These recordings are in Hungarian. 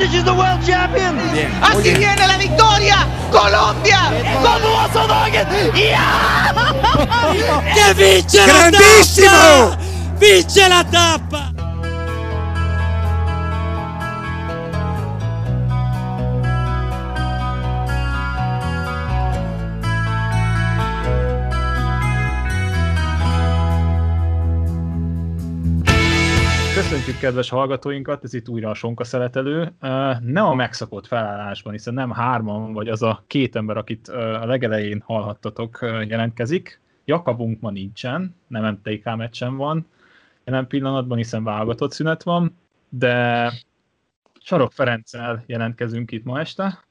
Cavendish is the world champion. Bien. Así viene la victoria. Colombia. Como Volkswagen. Yeah! che vince Grandissimo! la tappa! Vince la tappa! Köszöntjük kedves hallgatóinkat, ez itt újra a Sonka szeletelő. Nem a megszokott felállásban, hiszen nem hárman, vagy az a két ember, akit a legelején hallhattatok, jelentkezik. Jakabunk ma nincsen, nem MTK meccsen van jelen pillanatban, hiszen válogatott szünet van, de Sarok Ferenccel jelentkezünk itt ma este.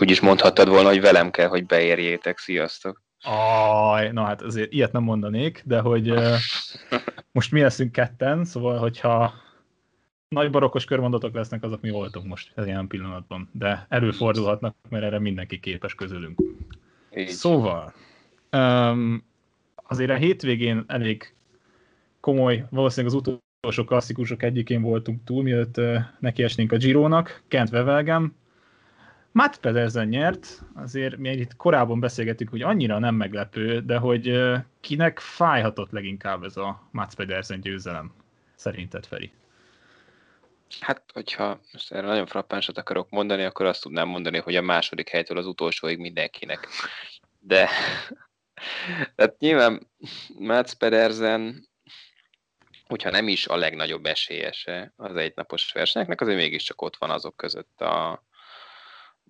Úgy is mondhattad volna, hogy velem kell, hogy beérjétek. Sziasztok! Aj, na hát azért ilyet nem mondanék, de hogy uh, most mi leszünk ketten, szóval hogyha nagy barokos körmondatok lesznek, azok mi voltunk most ilyen pillanatban, de előfordulhatnak, mert erre mindenki képes közülünk. Így. Szóval, um, azért a hétvégén elég komoly, valószínűleg az utolsó klasszikusok egyikén voltunk túl, mielőtt uh, nekiesnénk a Girónak, Kent Vevelgem, Matt Pedersen nyert, azért mi itt korábban beszélgettük, hogy annyira nem meglepő, de hogy kinek fájhatott leginkább ez a Matt Pedersen győzelem, szerinted Feri? Hát, hogyha most erre nagyon frappánsat akarok mondani, akkor azt tudnám mondani, hogy a második helytől az utolsóig mindenkinek. De tehát nyilván Mats Pedersen, hogyha nem is a legnagyobb esélyese az egynapos versenyeknek, azért mégiscsak ott van azok között a,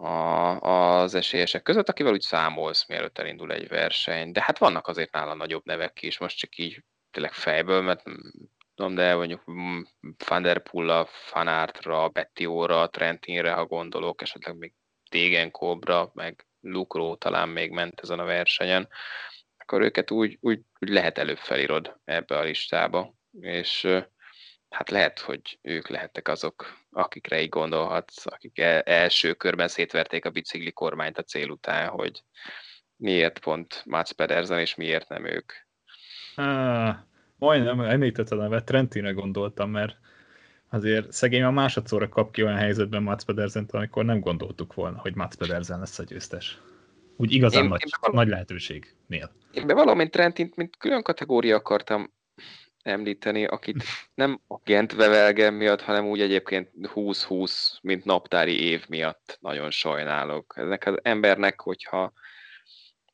a, az esélyesek között, akivel úgy számolsz, mielőtt elindul egy verseny. De hát vannak azért nála nagyobb nevek is, most csak így tényleg fejből, mert tudom, de mondjuk Van der Pulla, Fanártra, Bettióra, Trentinre, ha gondolok, esetleg még Degenkóbra, meg Lukró talán még ment ezen a versenyen, akkor őket úgy, úgy, úgy lehet előbb felírod ebbe a listába. És hát lehet, hogy ők lehettek azok, akikre így gondolhatsz, akik első körben szétverték a bicikli kormányt a cél után, hogy miért pont Mats Pedersen, és miért nem ők. Ah, majdnem említett a nevet, Trentine gondoltam, mert azért szegény a másodszorra kap ki olyan helyzetben Mats pedersen amikor nem gondoltuk volna, hogy Mats Pedersen lesz a győztes. Úgy igazán én, nagy, én valami, nagy lehetőségnél. Én be valamint Trentint, mint külön kategória akartam említeni, akit nem a Gent Vevelgem miatt, hanem úgy egyébként 20-20, mint naptári év miatt nagyon sajnálok. Ezek az embernek, hogyha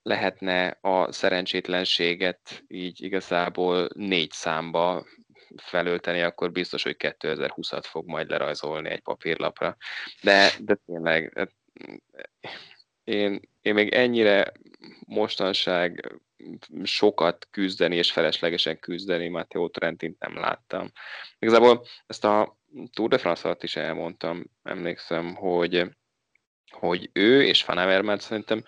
lehetne a szerencsétlenséget így igazából négy számba felölteni, akkor biztos, hogy 2020-at fog majd lerajzolni egy papírlapra. De, de tényleg, hát, én, én még ennyire mostanság sokat küzdeni és feleslegesen küzdeni Matteo Trentint nem láttam. Igazából ezt a Tour de France alatt is elmondtam, emlékszem, hogy, hogy ő és Van Avermaet szerintem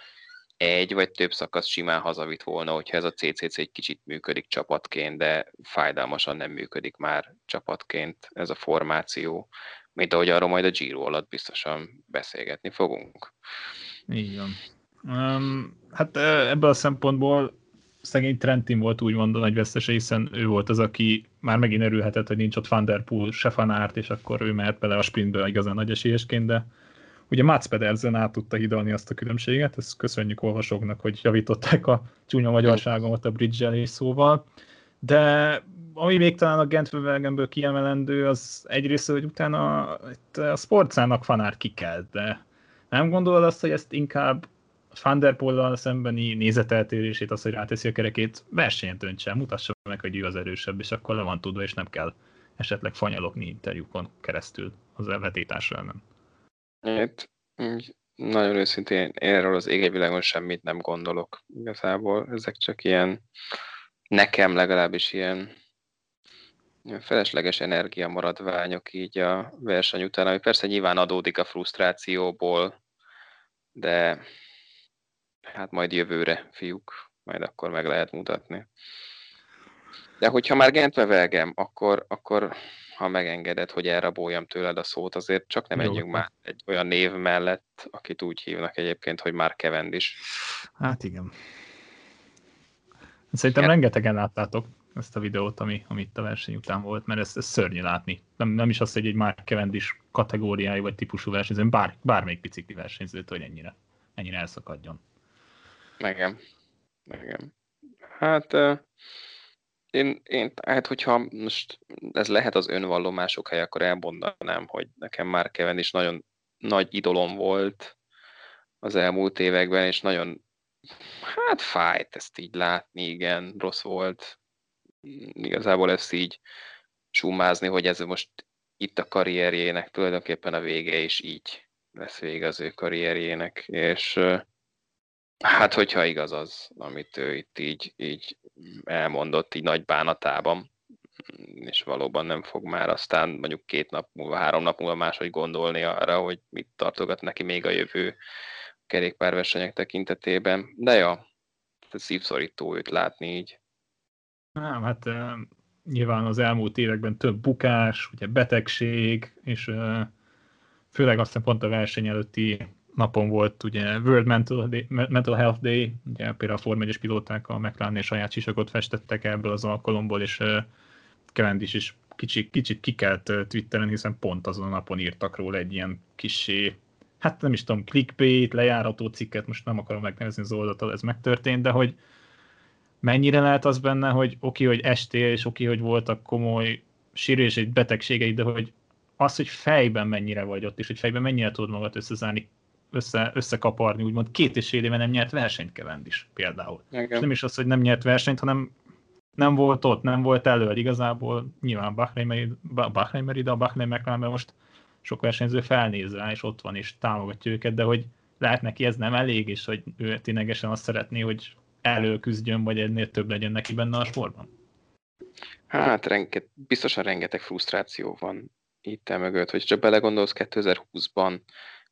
egy vagy több szakasz simán hazavitt volna, hogyha ez a CCC egy kicsit működik csapatként, de fájdalmasan nem működik már csapatként ez a formáció, mint ahogy arról majd a Giro alatt biztosan beszélgetni fogunk. Így van. Um, hát ebből a szempontból szegény Trentin volt úgymond a nagy vesztese, hiszen ő volt az, aki már megint örülhetett, hogy nincs ott Van Der se Van Aert, és akkor ő mehet bele a sprintbe igazán nagy esélyesként, de ugye Mats Pedersen át tudta hidalni azt a különbséget, ezt köszönjük olvasóknak, hogy javították a csúnya magyarságomat a bridge szóval, de ami még talán a Gent kiemelendő, az egyrészt, hogy utána a sportszának fanár kikelt, de nem gondolod azt, hogy ezt inkább Van der Poel-dal szembeni nézeteltérését, az, hogy ráteszi a kerekét, versenyen döntse, mutassa meg, hogy ő az erősebb, és akkor le van tudva, és nem kell esetleg fanyalogni interjúkon keresztül az elvetításra ellen. Itt, nagyon őszintén erről az égegyvilágon semmit nem gondolok igazából. Ezek csak ilyen, nekem legalábbis ilyen, felesleges energiamaradványok így a verseny után, ami persze nyilván adódik a frusztrációból, de hát majd jövőre, fiúk, majd akkor meg lehet mutatni. De hogyha már Gentve velgem, akkor, akkor ha megengeded, hogy elraboljam tőled a szót, azért csak nem menjünk már egy olyan név mellett, akit úgy hívnak egyébként, hogy már kevend is. Hát igen. Szerintem hát. rengetegen láttátok, ezt a videót, ami, amit a verseny után volt, mert ez, ez szörnyű látni. Nem, nem is az, hogy egy már Cavendish kategóriájú vagy típusú versenyző, bár, bármelyik bicikli versenyzőt, hogy ennyire, ennyire elszakadjon. Megem. Megem. Hát én, én, hát hogyha most ez lehet az önvallomások hely, akkor elmondanám, hogy nekem már Cavendish nagyon nagy idolom volt az elmúlt években, és nagyon hát fájt ezt így látni, igen, rossz volt. Igazából ezt így sumázni, hogy ez most itt a karrierjének tulajdonképpen a vége, és így lesz vége az ő karrierjének, és hát hogyha igaz az, amit ő itt így, így elmondott, így nagy bánatában, és valóban nem fog már aztán mondjuk két nap múlva, három nap múlva máshogy gondolni arra, hogy mit tartogat neki még a jövő kerékpárversenyek tekintetében. De ja, szívszorító őt látni így. Nem, hát nyilván az elmúlt években több bukás, ugye betegség, és főleg aztán pont a verseny előtti napon volt ugye World Mental, Day, Mental Health Day, ugye például a Form 1 pilóták a McLaren saját sisakot festettek ebből az alkalomból, és uh, Cavendish is kicsit, kicsit kikelt Twitteren, hiszen pont azon a napon írtak róla egy ilyen kisé hát nem is tudom, clickbait, lejárató cikket, most nem akarom megnevezni az oldalt, ez megtörtént, de hogy mennyire lehet az benne, hogy oké, hogy estél, és oké, hogy voltak komoly sérülés, egy betegségeid, de hogy az, hogy fejben mennyire vagy ott, és hogy fejben mennyire tudod magad összezárni, össze, összekaparni, úgymond két és fél éve nem nyert versenyt Kevend is például. Igen. És nem is az, hogy nem nyert versenyt, hanem nem volt ott, nem volt elő, igazából nyilván Bahrein ide a McLaren, most sok versenyző felnéz rá, és ott van, és támogatja őket, de hogy lehet neki ez nem elég, és hogy ő ténylegesen azt szeretné, hogy előküzdjön, vagy ennél több legyen neki benne a sportban? Hát renget, biztosan rengeteg frusztráció van itt mögött, hogy csak belegondolsz 2020-ban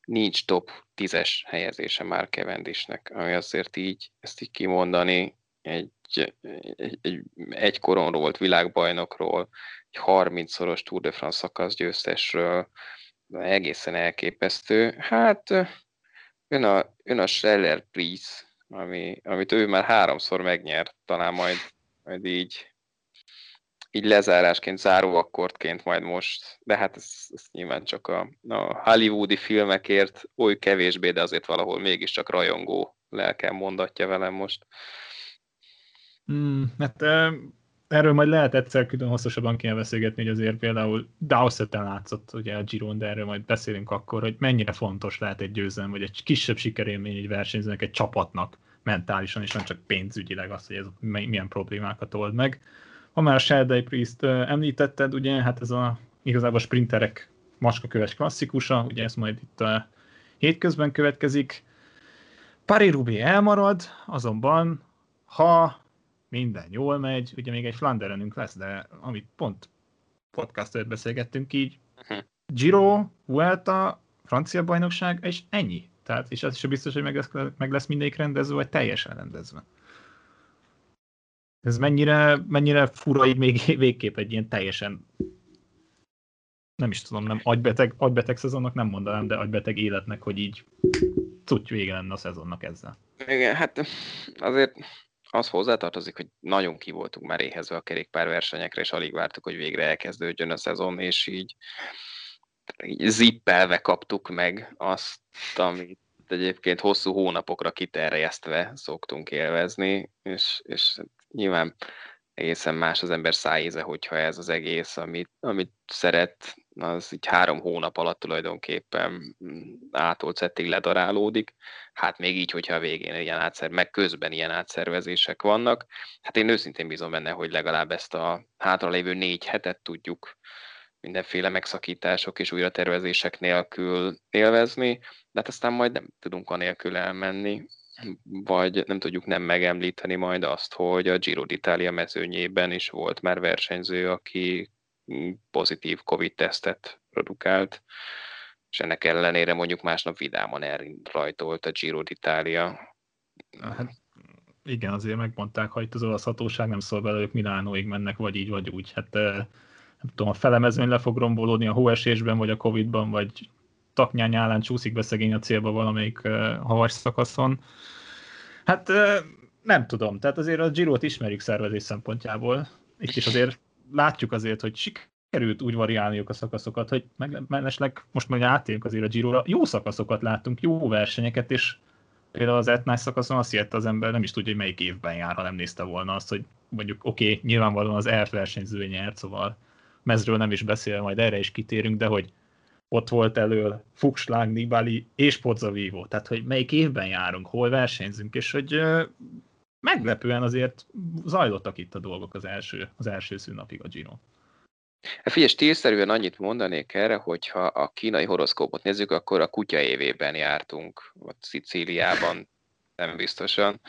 nincs top 10-es helyezése már Cavendishnek, ami azért így, ezt így kimondani, egy, egy, egy, egy koron volt világbajnokról, egy 30-szoros Tour de France szakasz győztesről, egészen elképesztő. Hát ön a, ön a Scheller Prize, ami, amit ő már háromszor megnyert, talán majd, majd így, így lezárásként, záróakkordként majd most, de hát ez, ez nyilván csak a, a hollywoodi filmekért oly kevésbé, de azért valahol mégiscsak rajongó lelkem mondatja velem most. Mm, hát erről majd lehet egyszer külön hosszasabban kéne beszélgetni, hogy azért például Dowsett-en látszott ugye a Giron, de erről majd beszélünk akkor, hogy mennyire fontos lehet egy győzelem, vagy egy kisebb sikerélmény egy versenyzőnek, egy csapatnak mentálisan, és nem csak pénzügyileg az, hogy ez milyen problémákat old meg. Ha már a Sheldon Priest említetted, ugye, hát ez a igazából a sprinterek maskaköves klasszikusa, ugye ez majd itt a hétközben következik. Paris-Roubaix elmarad, azonban ha minden jól megy, ugye még egy Flanderenünk lesz, de amit pont podcast beszélgettünk így. Giro, Vuelta, francia bajnokság, és ennyi. Tehát, és az is biztos, hogy meg lesz, meg lesz mindegyik rendezve, vagy teljesen rendezve. Ez mennyire, mennyire fura így még végképp egy ilyen teljesen nem is tudom, nem agybeteg, agybeteg szezonnak nem mondanám, de agybeteg életnek, hogy így cuty vége lenne a szezonnak ezzel. Igen, hát azért az hozzátartozik, hogy nagyon ki voltunk már éhezve a kerékpárversenyekre, és alig vártuk, hogy végre elkezdődjön a szezon, és így, így zippelve kaptuk meg azt, amit egyébként hosszú hónapokra kiterjesztve szoktunk élvezni, és, és nyilván egészen más az ember szájéze, hogyha ez az egész, amit, amit szeret, az így három hónap alatt tulajdonképpen mm, ától szettig ledarálódik. Hát még így, hogyha a végén ilyen átszer, meg közben ilyen átszervezések vannak. Hát én őszintén bízom benne, hogy legalább ezt a hátralévő négy hetet tudjuk mindenféle megszakítások és újratervezések nélkül élvezni, de hát aztán majd nem tudunk anélkül elmenni, vagy nem tudjuk nem megemlíteni majd azt, hogy a Giro d'Italia mezőnyében is volt már versenyző, aki pozitív Covid-tesztet produkált, és ennek ellenére mondjuk másnap vidáman elrajtolt a Giro d'Italia. Hát igen, azért megmondták, hogy itt az olasz hatóság nem szól bele, ők Milánóig mennek, vagy így, vagy úgy. Hát nem tudom, a felemezőny le fog rombolódni a hóesésben, vagy a Covid-ban, vagy taknyány állán csúszik be szegény a célba valamelyik havas szakaszon. Hát nem tudom, tehát azért a Giro-t ismerjük szervezés szempontjából, itt is azért látjuk azért, hogy sikerült úgy variálniuk a szakaszokat, hogy mellesleg most majd átérünk azért a giro jó szakaszokat láttunk, jó versenyeket, és például az Etnás szakaszon azt jött az ember, nem is tudja, hogy melyik évben jár, ha nem nézte volna azt, hogy mondjuk oké, okay, nyilvánvalóan az elf versenyzője nyert, szóval mezről nem is beszél, majd erre is kitérünk, de hogy ott volt elől Fuchslang, Nibali és Pozzovivo, tehát hogy melyik évben járunk, hol versenyzünk, és hogy meglepően azért zajlottak itt a dolgok az első, az első szűnapig a Giro. Hát figyelj, stílszerűen annyit mondanék erre, hogyha a kínai horoszkópot nézzük, akkor a kutya évében jártunk, vagy Szicíliában, nem biztosan.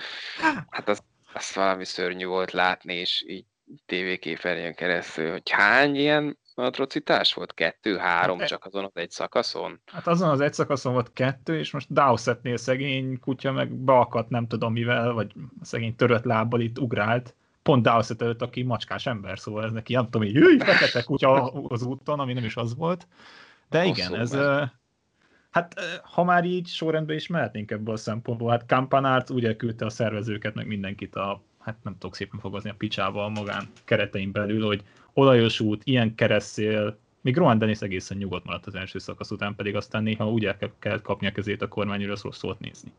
Hát az, az valami szörnyű volt látni, és így tévéképernyőn keresztül, hogy hány ilyen atrocitás volt? Kettő, három, hát, csak azon az egy szakaszon? Hát azon az egy szakaszon volt kettő, és most Dowsettnél szegény kutya meg beakadt nem tudom mivel, vagy szegény törött lábbal itt ugrált, pont Dowsett előtt, aki macskás ember, szóval ez neki nem tudom, így jöjj, fekete kutya az úton, ami nem is az volt. De Hosszú igen, ez, meg. hát ha már így sorrendben is mehetnénk ebből a szempontból, hát Kampanárt úgy elküldte a szervezőket, meg mindenkit a, hát nem tudok szépen fogozni a picsával magán keretein belül, hogy olajos út, ilyen keresztél, még Rohan Dennis egészen nyugodt maradt az első szakasz után, pedig aztán néha úgy el kell kapni a kezét a kormányra, rossz szólt nézni.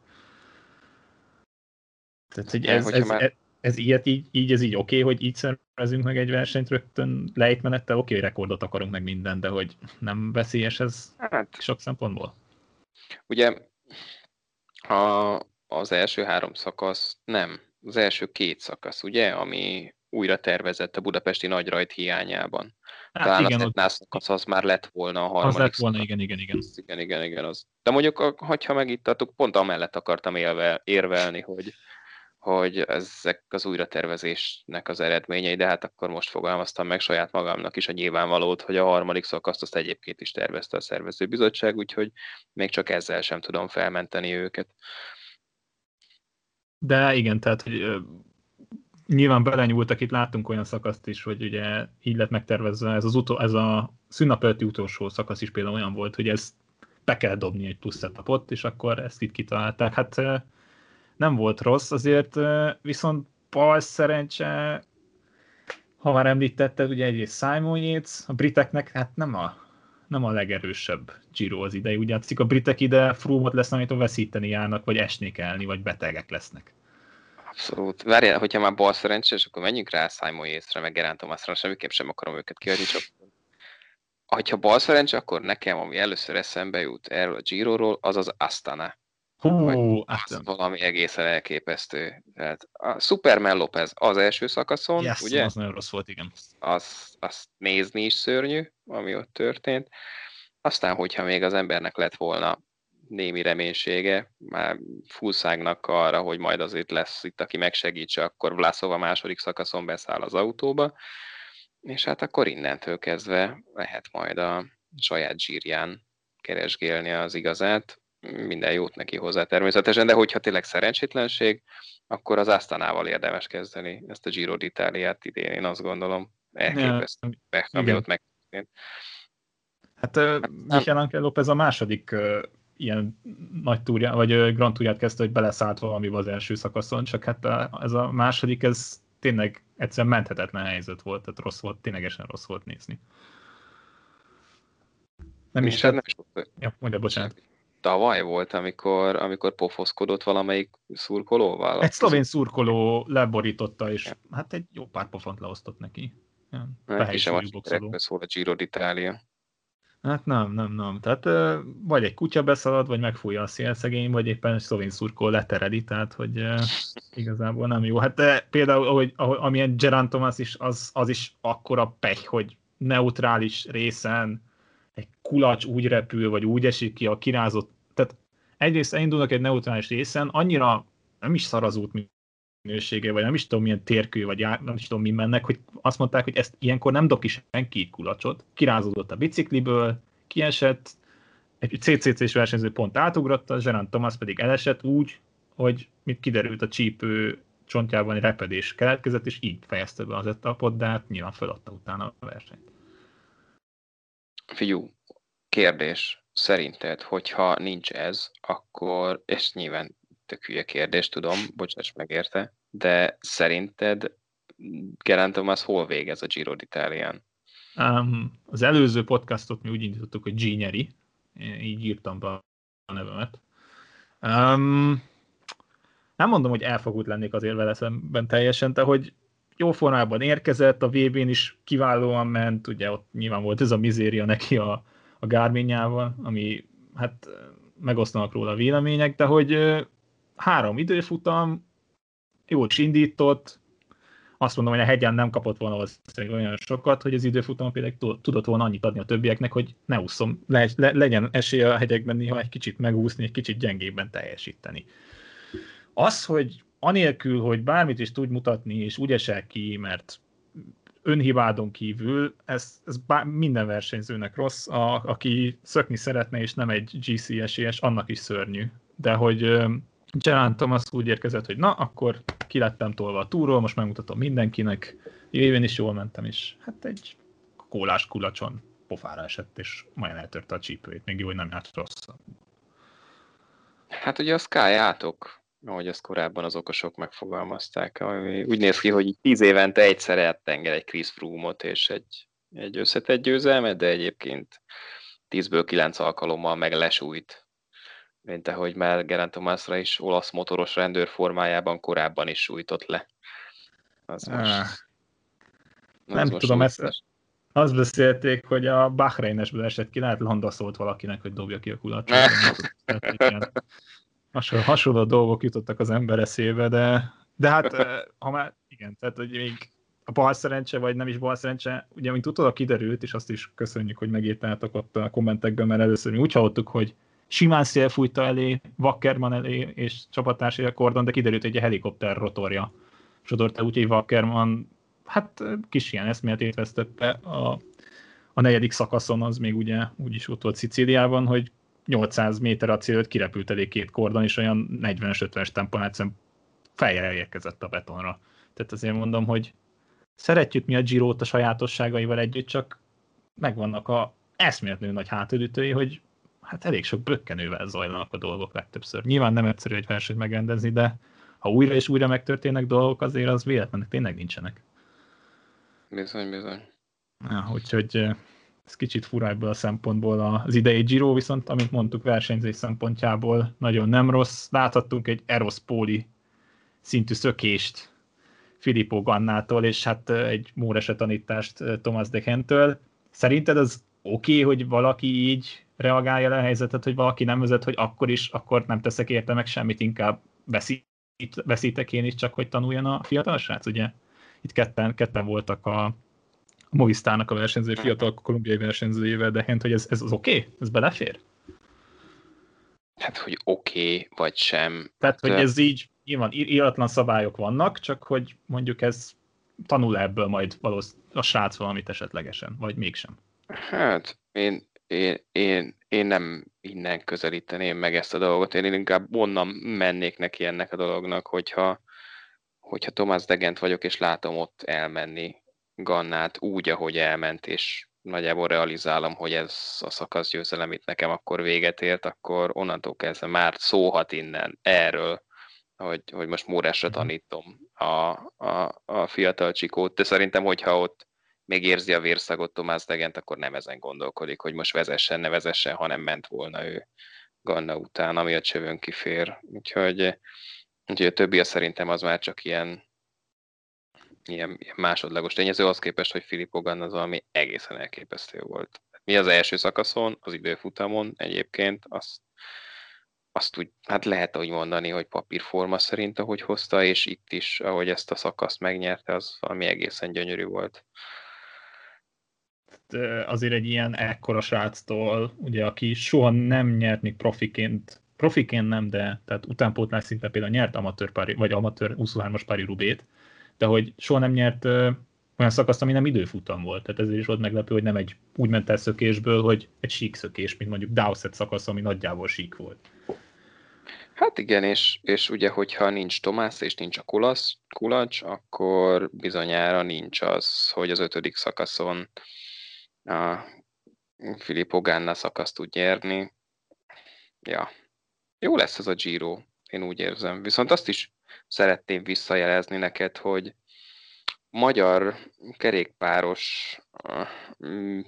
Tehát, hogy ez, ez, már... ez, ez ilyet így, így ez így oké, okay, hogy így szervezünk meg egy versenyt rögtön lejtmenettel, oké, okay, rekordot akarunk meg minden, de hogy nem veszélyes ez hát, sok szempontból? Ugye a, az első három szakasz nem, az első két szakasz, ugye, ami újra tervezett a budapesti nagyrajt hiányában. Hát Talán igen, az ott... szakasz az már lett volna a harmadik Az lett volna, szakasz. igen, igen, igen. Igen, igen, igen. Az. De mondjuk, hogyha megittattuk, pont amellett akartam élve, érvelni, hogy, hogy ezek az újratervezésnek az eredményei, de hát akkor most fogalmaztam meg saját magamnak is a nyilvánvalót, hogy a harmadik szakaszt azt egyébként is tervezte a szervezőbizottság, úgyhogy még csak ezzel sem tudom felmenteni őket. De igen, tehát hogy nyilván belenyúltak, itt láttunk olyan szakaszt is, hogy ugye így lett megtervezve, ez, az utol, ez a szünnapelti utolsó szakasz is például olyan volt, hogy ez be kell dobni egy plusz etapot, és akkor ezt itt kitalálták. Hát nem volt rossz, azért viszont bal szerencse, ha már említetted, ugye egyrészt Simon Yates, a briteknek hát nem a, nem a legerősebb Giro az idei. Úgy a britek ide Froome-ot lesz, amit veszíteni járnak, vagy esni kellni, vagy betegek lesznek. Abszolút. Várjál, hogyha már bal szerencsés, akkor menjünk rá Simon Yates-re, meg Geraint Thomasra, semmiképp sem akarom őket kiadni, csak ha bal szerencsé, akkor nekem, ami először eszembe jut erről a Giro-ról, az az Astana. Hú, az valami egészen elképesztő. Tehát a Superman Lopez az első szakaszon, yes, ugye? az nagyon rossz volt, igen. Az, azt nézni is szörnyű, ami ott történt. Aztán, hogyha még az embernek lett volna némi reménysége, már fullszágnak arra, hogy majd azért lesz itt, aki megsegítse, akkor Vlaszov a második szakaszon beszáll az autóba, és hát akkor innentől kezdve lehet majd a saját zsírján keresgélni az igazát, minden jót neki hozzá természetesen, de hogyha tényleg szerencsétlenség, akkor az Asztanával érdemes kezdeni ezt a Giro d'Italiát idén, én azt gondolom. Elképesztő, ami ott megtörtént. Hát, hát Michel López a második ilyen nagy túrját, vagy Grand túrját kezdte, hogy beleszállt valamivel az első szakaszon, csak hát a, ez a második, ez tényleg egyszerűen menthetetlen helyzet volt, tehát rossz volt, ténylegesen rossz volt nézni. Nem is, hát, nem is ja, mondja, bocsánat tavaly volt, amikor, amikor pofoszkodott valamelyik szurkolóval? Egy szlovén szurkoló leborította, és ja. hát egy jó pár pofont leosztott neki. Ja, neki sem a szól a Giro d'Italia. Hát nem, nem, nem. Tehát vagy egy kutya beszalad, vagy megfújja a szélszegény, vagy éppen egy szlovén szurkó leteredi, tehát hogy igazából nem jó. Hát de például, ahogy, ahogy, amilyen Gerard Thomas is, az, az is akkora pech, hogy neutrális részen egy kulacs úgy repül, vagy úgy esik ki a kirázott. Tehát egyrészt elindulnak egy neutrális részen, annyira nem is szar az út minősége, vagy nem is tudom milyen térkő, vagy nem is tudom mi mennek, hogy azt mondták, hogy ezt ilyenkor nem dob ki senki kulacsot. Kirázódott a bicikliből, kiesett, egy CCC-s versenyző pont átugrotta, Zserán Thomas pedig elesett úgy, hogy mit kiderült a csípő csontjában egy repedés keletkezett, és így fejezte be az etapot, de hát nyilván feladta utána a versenyt. Figyú, kérdés. Szerinted, hogyha nincs ez, akkor, és nyilván tök hülye kérdés, tudom, bocsáss meg érte, de szerinted Geraint Thomas hol végez a Giro d'Italián? Um, az előző podcastot mi úgy indítottuk, hogy G nyeri, így írtam be a nevemet. Um, nem mondom, hogy elfogult lennék azért vele szemben teljesen, de hogy jó formában érkezett, a VB-n is kiválóan ment, ugye ott nyilván volt ez a mizéria neki a, a Garminjával, ami hát megosztanak róla a vélemények, de hogy három időfutam, jól is indított, azt mondom, hogy a hegyen nem kapott volna valószínűleg olyan sokat, hogy az időfutam például tudott volna annyit adni a többieknek, hogy ne úszom, le, le, legyen esélye a hegyekben néha egy kicsit megúszni, egy kicsit gyengébben teljesíteni. Az, hogy anélkül, hogy bármit is tud mutatni, és úgy esel ki, mert önhibádon kívül, ez, ez bár, minden versenyzőnek rossz, a, aki szökni szeretne, és nem egy GC esélyes, annak is szörnyű. De hogy Gerard Thomas úgy érkezett, hogy na, akkor kilettem tolva a túról, most megmutatom mindenkinek, évén is jól mentem, és hát egy kólás kulacson pofára esett, és majd eltörte a csípőjét, még jó, hogy nem járt rosszul. Hát ugye a Sky átok ahogy azt korábban az okosok megfogalmazták. Ami úgy néz ki, hogy tíz évente egyszer eltenger egy Chris Froome-ot és egy, egy összetett győzelmet, de egyébként tízből kilenc alkalommal meg lesújt, mint ahogy már Geraint Thomasra is olasz motoros rendőr formájában korábban is sújtott le. Az most, ah, az nem most tudom, ezt, azt beszélték, hogy a Bahrainesből esett ki, lehet Landa szólt valakinek, hogy dobja ki a kulacsot. hasonló, hasonló dolgok jutottak az ember eszébe, de, de hát ha már igen, tehát hogy még a bal szerencse, vagy nem is bal szerencse, ugye, mint utólag kiderült, és azt is köszönjük, hogy megírtátok ott a kommentekben, mert először mi úgy hallottuk, hogy simán szél fújta elé, Wackerman elé és csapattársai a kordon, de kiderült, hogy egy helikopter rotorja sodorta, úgyhogy Wackerman hát kis ilyen eszméletét vesztette a, a negyedik szakaszon, az még ugye úgyis ott volt Szicíliában, hogy 800 méter a cél kirepült elég két kordon, és olyan 40-50-es tempón egyszerűen fejjel érkezett a betonra. Tehát azért mondom, hogy szeretjük mi a giro a sajátosságaival együtt, csak megvannak a eszméletlenül nagy hátulütői, hogy hát elég sok bökkenővel zajlanak a dolgok legtöbbször. Nyilván nem egyszerű egy versenyt megrendezni, de ha újra és újra megtörténnek dolgok, azért az véletlenek tényleg nincsenek. Bizony, bizony. Ja, úgyhogy ez kicsit fura ebből a szempontból az idei Giro, viszont amint mondtuk versenyzés szempontjából nagyon nem rossz. Láthattunk egy Eros Poli szintű szökést Filippo Gannától, és hát egy Mórese tanítást Thomas de Hentől. Szerinted az oké, okay, hogy valaki így reagálja le a helyzetet, hogy valaki nem vezet, hogy akkor is, akkor nem teszek érte meg semmit, inkább veszít, veszítek én is, csak hogy tanuljon a fiatal srác, ugye? Itt ketten, ketten voltak a, a Movistának a versenyző, fiatal kolumbiai versenyzőjével, de hent, hogy ez, ez az oké? Okay? Ez belefér? Hát, hogy oké, okay, vagy sem. Tehát, hát, hogy ez így, nyilván íratlan szabályok vannak, csak hogy mondjuk ez tanul ebből majd valószínűleg a srác valamit esetlegesen, vagy mégsem. Hát, én, én, én, én nem innen közelíteném meg ezt a dolgot, én inkább onnan mennék neki ennek a dolognak, hogyha, hogyha Tomás Degent vagyok, és látom ott elmenni Gannát úgy, ahogy elment, és nagyjából realizálom, hogy ez a szakasz győzelem itt nekem akkor véget ért, akkor onnantól kezdve már szóhat innen erről, hogy, hogy most Mórásra tanítom a, a, a fiatal csikót, de szerintem, hogyha ott még érzi a vérszagot Tomás Degent, akkor nem ezen gondolkodik, hogy most vezessen, ne vezessen, hanem ment volna ő Ganna után, ami a csövön kifér. Úgyhogy, úgyhogy a többi szerintem az már csak ilyen ilyen, ilyen másodlagos tényező, az képest, hogy Filip Hogan az valami egészen elképesztő volt. Mi az első szakaszon, az időfutamon egyébként, azt, azt úgy, hát lehet úgy mondani, hogy papírforma szerint, ahogy hozta, és itt is, ahogy ezt a szakaszt megnyerte, az valami egészen gyönyörű volt. Azért egy ilyen ekkora sráctól, ugye, aki soha nem nyert még profiként, profiként nem, de tehát utánpótlás szinten például nyert amatőr, pári, vagy amatőr 23-as pári rubét, de hogy soha nem nyert olyan szakaszt, ami nem időfutam volt. Tehát ezért is volt meglepő, hogy nem egy úgy ment el szökésből, hogy egy sík szökés, mint mondjuk Dowsett szakasz, ami nagyjából sík volt. Hát igen, és, és ugye, hogyha nincs Tomás és nincs a kulasz, kulacs, akkor bizonyára nincs az, hogy az ötödik szakaszon a Filippo Ganna szakaszt tud nyerni. Ja, jó lesz ez a Giro, én úgy érzem. Viszont azt is szeretném visszajelezni neked, hogy magyar kerékpáros mm,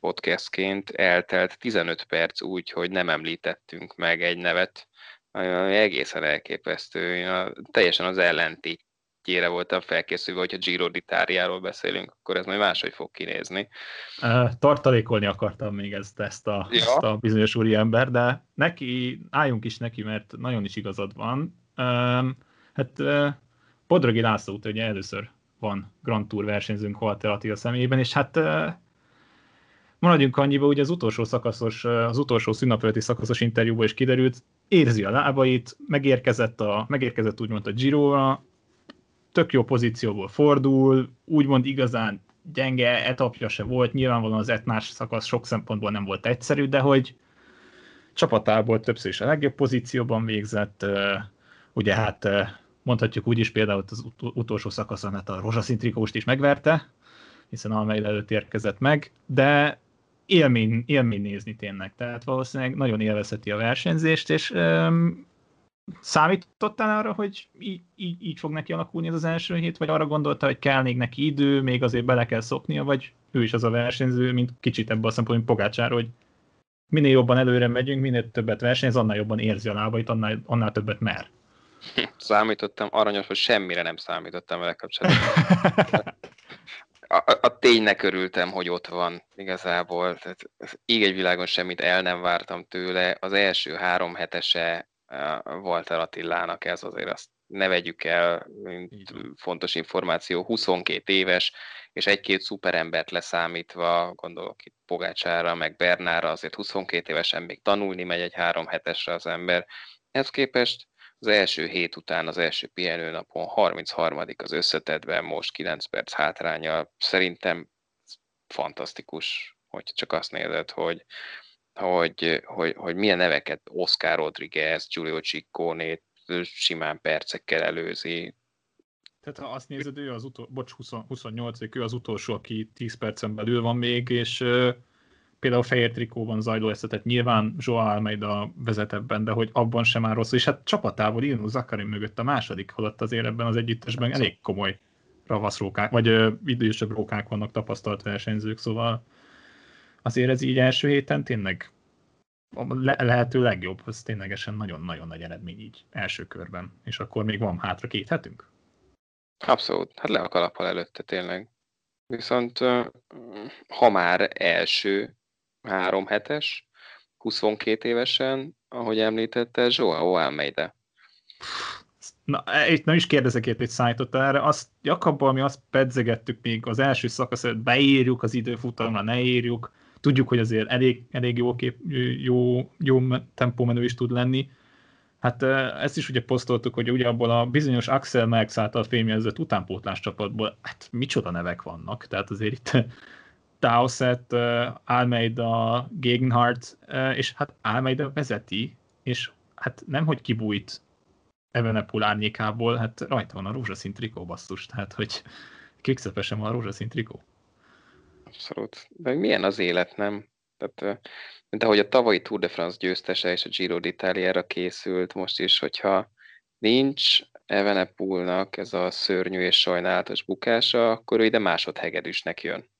podcastként eltelt 15 perc úgy, hogy nem említettünk meg egy nevet, egészen elképesztő. Teljesen az ellentétjére voltam felkészülve, hogyha Giro d'Italiáról beszélünk, akkor ez majd máshogy fog kinézni. Tartalékolni akartam még ezt, ezt, a, ja. ezt a bizonyos úriember, de neki, álljunk is neki, mert nagyon is igazad van. Hát Podragi László ugye először van Grand Tour versenyzőnk Walter Attila személyében, és hát maradjunk annyiba, ugye az utolsó szakaszos, az utolsó szünnapeleti szakaszos interjúban is kiderült, érzi a lábait, megérkezett, a, megérkezett úgymond a Giro-ra, tök jó pozícióból fordul, úgymond igazán gyenge etapja se volt, nyilvánvalóan az etnás szakasz sok szempontból nem volt egyszerű, de hogy csapatából többször is a legjobb pozícióban végzett, ugye hát mondhatjuk úgy is például az utolsó szakaszon hát a rózsaszín trikóst is megverte, hiszen amely előtt érkezett meg, de élmény, élmény nézni tényleg, tehát valószínűleg nagyon élvezheti a versenyzést, és számítottál arra, hogy így, így, fog neki alakulni ez az első hét, vagy arra gondolta, hogy kell még neki idő, még azért bele kell szoknia, vagy ő is az a versenyző, mint kicsit ebből a szempontból, mint Pogácsár, hogy minél jobban előre megyünk, minél többet versenyez, annál jobban érzi a lábait, annál, annál többet mer. Számítottam, aranyos, hogy semmire nem számítottam vele kapcsolatban. A, a, ténynek örültem, hogy ott van igazából. Tehát így egy világon semmit el nem vártam tőle. Az első három hetese Walter Attilának ez azért azt ne vegyük el, mint fontos információ, 22 éves, és egy-két szuperembert leszámítva, gondolok itt Pogácsára, meg Bernára, azért 22 évesen még tanulni megy egy három hetesre az ember. Ez képest az első hét után, az első pihenőnapon 33. az összetetben, most 9 perc hátránya. Szerintem fantasztikus, hogy csak azt nézed, hogy, hogy, hogy, hogy milyen neveket Oscar Rodriguez, Giulio ciccone simán percekkel előzi. Tehát ha azt nézed, ő az utol, bocs, 20, 28 ő az utolsó, aki 10 percen belül van még, és például fehér trikóban zajló eszetet nyilván Joao Almeida vezet ebben, de hogy abban sem már rossz, és hát csapatával Inu Zakarin mögött a második, holott azért ebben az együttesben elég komoly ravaszrókák, vagy ö, idősebb rókák vannak tapasztalt versenyzők, szóval azért ez így első héten tényleg a le- lehető legjobb, ez ténylegesen nagyon-nagyon nagy eredmény így első körben, és akkor még van hátra két hetünk? Abszolút, hát le a kalappal előtte tényleg. Viszont ha már első három hetes, 22 évesen, ahogy említette, Joao Almeida. Na, itt nem is kérdezek ért, hogy szállított erre. Azt Jakabban ami azt pedzegettük még az első szakasz előtt, beírjuk az időfutamra, ne írjuk. Tudjuk, hogy azért elég, elég jó, kép, jó, jó tempómenő is tud lenni. Hát ezt is ugye posztoltuk, hogy ugye abból a bizonyos Axel Max által fémjelzett utánpótlás csapatból, hát micsoda nevek vannak, tehát azért itt uh, Almeida, Gegenhardt, és hát Almeida vezeti, és hát nem, hogy kibújt Evenepul árnyékából, hát rajta van a rózsaszín trikó basszus, tehát hogy van a rózsaszín trikó. Abszolút. De milyen az élet, nem? Tehát, mint ahogy a tavalyi Tour de France győztese és a Giro d'Italiára készült, most is, hogyha nincs Evenepulnak ez a szörnyű és sajnálatos bukása, akkor ő ide másodhegedűsnek jön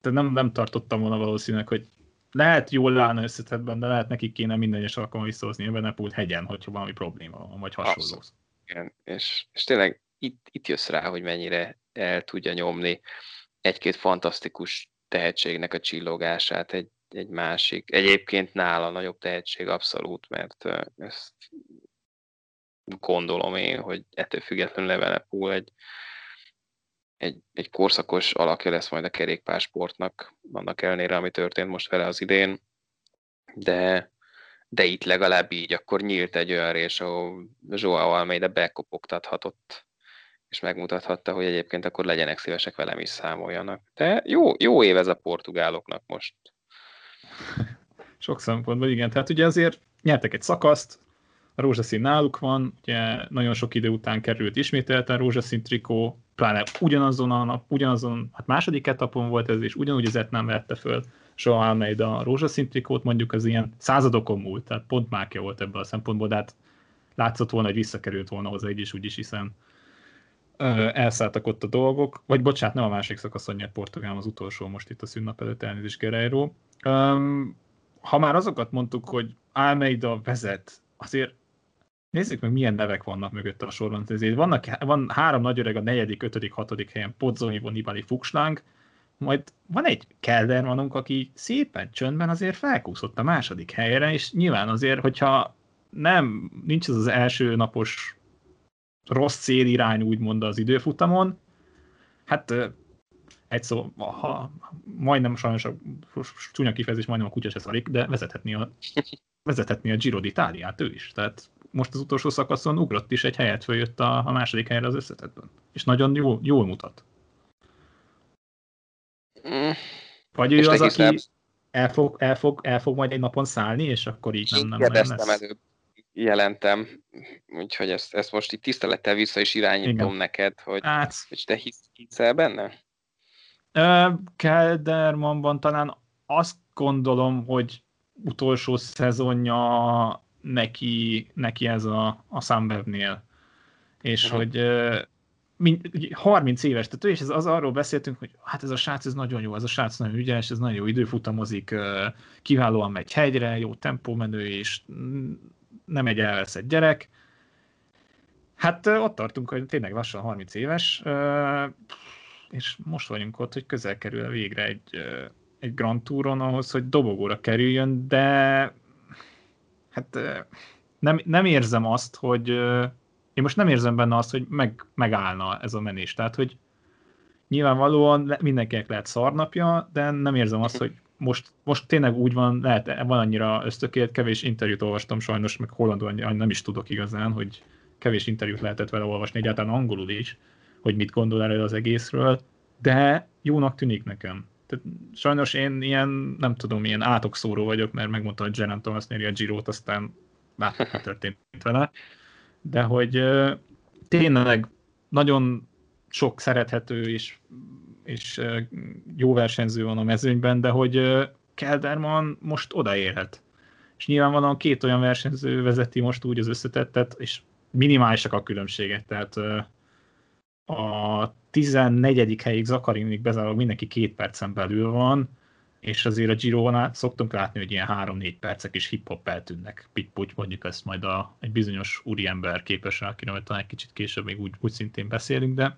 tehát nem, nem tartottam volna valószínűleg, hogy lehet jól állna összetetben, de lehet nekik kéne minden egyes alkalommal visszahozni a Benepult hegyen, hogyha valami probléma van, vagy hasonló. Abszolút. Igen, és, és tényleg itt, itt jössz rá, hogy mennyire el tudja nyomni egy-két fantasztikus tehetségnek a csillogását egy, egy másik. Egyébként nála nagyobb tehetség abszolút, mert ezt gondolom én, hogy ettől függetlenül Levenepul egy, egy, egy korszakos alakja lesz majd a kerékpársportnak, annak ellenére, ami történt most vele az idén, de, de itt legalább így akkor nyílt egy olyan rész, ahol Joao Almeida bekopogtathatott, és megmutathatta, hogy egyébként akkor legyenek szívesek velem is számoljanak. De jó, jó év ez a portugáloknak most. Sok szempontból igen, tehát ugye azért nyertek egy szakaszt, a rózsaszín náluk van, ugye nagyon sok idő után került ismételten rózsaszín trikó, pláne ugyanazon a nap, ugyanazon, hát második etapon volt ez, és ugyanúgy az nem vette föl soha Almeida a rózsaszín trikót, mondjuk az ilyen századokon múlt, tehát pont mákja volt ebből a szempontból, de hát látszott volna, hogy visszakerült volna hozzá így is úgy is, hiszen elszálltak ott a dolgok, vagy bocsánat, nem a másik szakaszon nyert Portugál, az utolsó most itt a szünnap előtt elnézést Guerreiro. Um, ha már azokat mondtuk, hogy Almeida vezet, azért nézzük meg, milyen nevek vannak mögött a sorban. Ezért vannak, van három nagy öreg a negyedik, ötödik, hatodik helyen, Pozzoni, Nibali, Fuchslang, majd van egy Keldermanunk, aki szépen csöndben azért felkúszott a második helyre, és nyilván azért, hogyha nem, nincs ez az első napos rossz célirány úgymond az időfutamon, hát egy szó, ha, majdnem sajnos a csúnya kifejezés majdnem a kutya se szarik, de vezethetni a, vezethetni a Giro d'Italiát ő is. Tehát most az utolsó szakaszon ugrott is egy helyet, följött a, a második helyre az összetetben. És nagyon jó, jól mutat. Vagy ő az, aki el fog, el, fog, el fog majd egy napon szállni, és akkor így nem, nem, nem lesz. előbb jelentem, úgyhogy ezt, ezt most itt tisztelettel vissza is irányítom Igen. neked, hogy, hát, hogy te hisz, hiszel benne? Keldermanban talán azt gondolom, hogy utolsó szezonja neki, neki ez a, a Sunwebnél. És uh-huh. hogy 30 éves, tehát ő és ez, az arról beszéltünk, hogy hát ez a srác ez nagyon jó, ez a srác nagyon ügyes, ez nagyon jó időfutamozik, kiválóan megy hegyre, jó tempómenő, és nem egy elveszett gyerek. Hát ott tartunk, hogy tényleg lassan 30 éves, és most vagyunk ott, hogy közel kerül végre egy, egy Grand Touron ahhoz, hogy dobogóra kerüljön, de hát nem, nem érzem azt, hogy én most nem érzem benne azt, hogy meg, megállna ez a menés. Tehát, hogy nyilvánvalóan mindenkinek lehet szarnapja, de nem érzem azt, hogy most, most tényleg úgy van, lehet, van annyira ösztökélt, kevés interjút olvastam sajnos, meg hollandul nem is tudok igazán, hogy kevés interjút lehetett vele olvasni, egyáltalán angolul is, hogy mit gondol erről az egészről, de jónak tűnik nekem. Tehát sajnos én ilyen, nem tudom, ilyen átokszóró vagyok, mert megmondta, hogy Geraint Thomas nyeri a Girot, aztán mi történt vele. De hogy tényleg nagyon sok szerethető és és jó versenyző van a mezőnyben, de hogy Kelderman most odaérhet. És nyilvánvalóan két olyan versenyző vezeti most úgy az összetettet, és minimálisak a különbségek, tehát a 14. helyig Zakarinik bezárva mindenki két percen belül van, és azért a giro szoktunk látni, hogy ilyen 3-4 percek is hip-hop eltűnnek. Pitputy mondjuk ezt majd a, egy bizonyos úriember képes rá, akiről talán egy kicsit később még úgy, úgy szintén beszélünk, de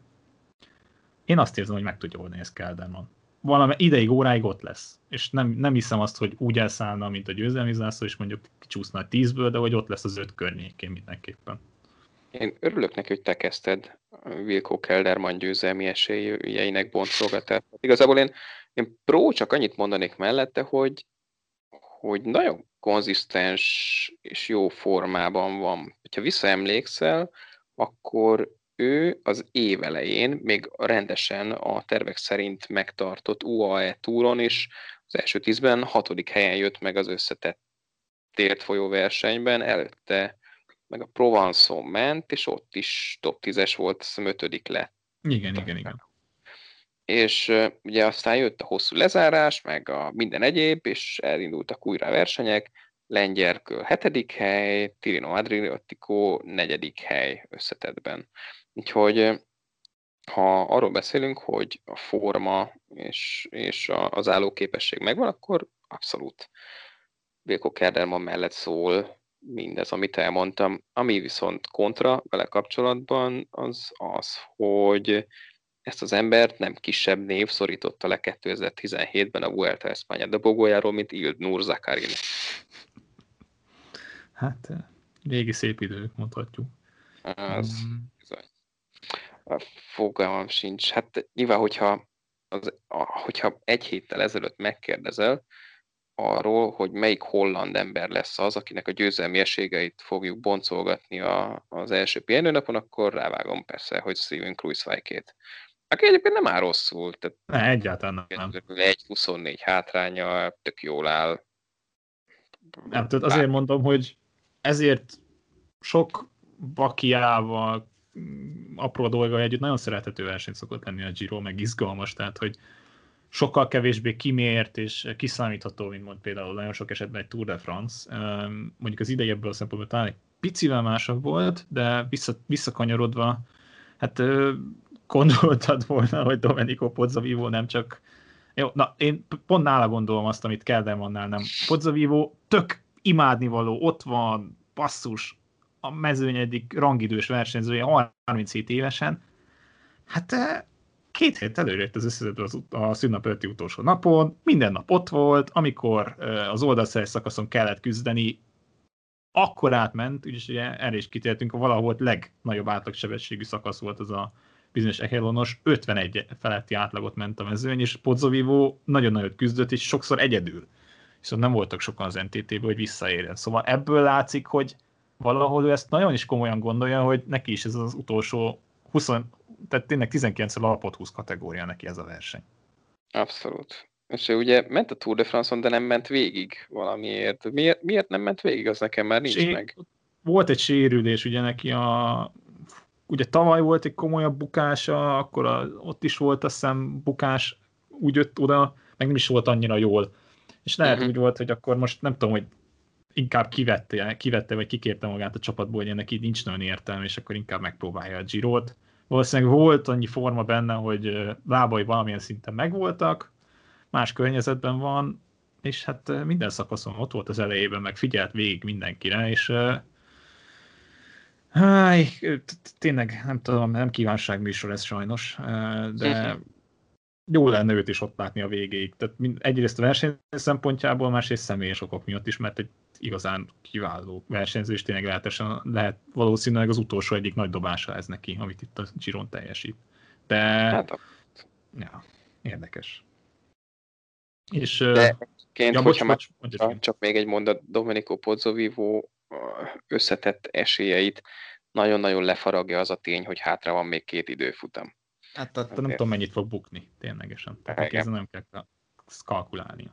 én azt érzem, hogy meg tudja oldani ezt Kelderman. Valami ideig, óráig ott lesz. És nem, nem hiszem azt, hogy úgy elszállna, mint a győzelmi zászló, és mondjuk kicsúszna a tízből, de hogy ott lesz az öt környékén mindenképpen. Én örülök neki, hogy te kezdted Wilco Kelderman győzelmi esélyeinek boncolgatását. Igazából én, én pró csak annyit mondanék mellette, hogy, hogy nagyon konzisztens és jó formában van. Ha visszaemlékszel, akkor ő az év elején még rendesen a tervek szerint megtartott UAE túron is az első tízben hatodik helyen jött meg az összetett tért folyó versenyben, előtte meg a Provence-on ment, és ott is top 10-es volt, azt ötödik lett. Igen, igen, igen. És ugye aztán jött a hosszú lezárás, meg a minden egyéb, és elindultak újra a versenyek, Lengyerkő hetedik hely, Tirino Adriatico negyedik hely összetettben. Úgyhogy ha arról beszélünk, hogy a forma és, és az állóképesség megvan, akkor abszolút Vilko Kerderman mellett szól mindez, amit elmondtam. Ami viszont kontra vele kapcsolatban, az az, hogy ezt az embert nem kisebb név szorította le 2017-ben a Vuelta España de Bogójáról, mint Ild Nur Zakarin. Hát, régi szép idők, mondhatjuk. Az, um, Fogalmam sincs. Hát nyilván, hogyha, az, hogyha egy héttel ezelőtt megkérdezel arról, hogy melyik holland ember lesz az, akinek a győzelmi eségeit fogjuk boncolgatni a, az első pihenőnapon, akkor rávágom persze, hogy Steven Kruiswijk-ét. Aki egyébként nem áll rosszul. Tehát ne, egyáltalán nem. Egy 24 hátránya, tök jól áll. Nem, tehát azért mondom, hogy ezért sok bakiával, apró dolga együtt nagyon szerethető verseny szokott lenni a Giro, meg izgalmas, tehát hogy sokkal kevésbé kimért és kiszámítható, mint mond például nagyon sok esetben egy Tour de France. Mondjuk az idei ebből a szempontból talán egy picivel másabb volt, de vissza, visszakanyarodva Hát gondoltad volna, hogy Domenico Pozzovivo nem csak jó, na én pont nála gondolom azt, amit Keldermannál nem. Pozzovivo tök imádnivaló, ott van, passzus, a mezőny egyik rangidős versenyzője 37 évesen. Hát két hét előre jött az összeszedő az, a szünnap előtti utolsó napon, minden nap ott volt, amikor az oldalszeres szakaszon kellett küzdeni, akkor átment, úgyis ugye erre is kitértünk, valahol volt legnagyobb átlagsebességű szakasz volt az a bizonyos Echelonos, 51 feletti átlagot ment a mezőny, és Pozzovivo nagyon nagyot küzdött, és sokszor egyedül. Viszont nem voltak sokan az NTT-ből, hogy visszaérjen. Szóval ebből látszik, hogy valahol ő ezt nagyon is komolyan gondolja, hogy neki is ez az utolsó 20, tehát tényleg 19 alapot 20 kategória neki ez a verseny. Abszolút. És ő ugye ment a Tour de France-on, de nem ment végig valamiért. Miért, miért nem ment végig, az nekem már nincs Sé- meg. Volt egy sérülés ugye neki a... Ugye tavaly volt egy komolyabb bukása, akkor a, ott is volt azt hiszem bukás, úgy jött oda, meg nem is volt annyira jól. És lehet uh-huh. úgy volt, hogy akkor most nem tudom, hogy inkább kivette, kivette vagy kikérte magát a csapatból, hogy neki nincs nagyon értelme, és akkor inkább megpróbálja a Girot. Valószínűleg volt annyi forma benne, hogy lábai valamilyen szinten megvoltak, más környezetben van, és hát minden szakaszon ott volt az elejében, meg figyelt végig mindenkire, és Háj, tényleg nem tudom, nem kívánságműsor ez sajnos, de jó lenne őt is ott látni a végéig. Tehát egyrészt a verseny szempontjából, másrészt személyes okok miatt is, mert egy igazán kiváló versenyző, és tényleg lehetesen, lehet valószínűleg az utolsó egyik nagy dobása ez neki, amit itt a Giron teljesít. De hát, ja, érdekes. És, De ként, ja, hogyha bocs, bocs, bocs, csak még egy mondat, Domenico Pozzovivo összetett esélyeit nagyon-nagyon lefaragja az a tény, hogy hátra van még két időfutam. Hát, hát nem tudom, mennyit fog bukni, ténylegesen. Tehát ez nem kell kalkulálni.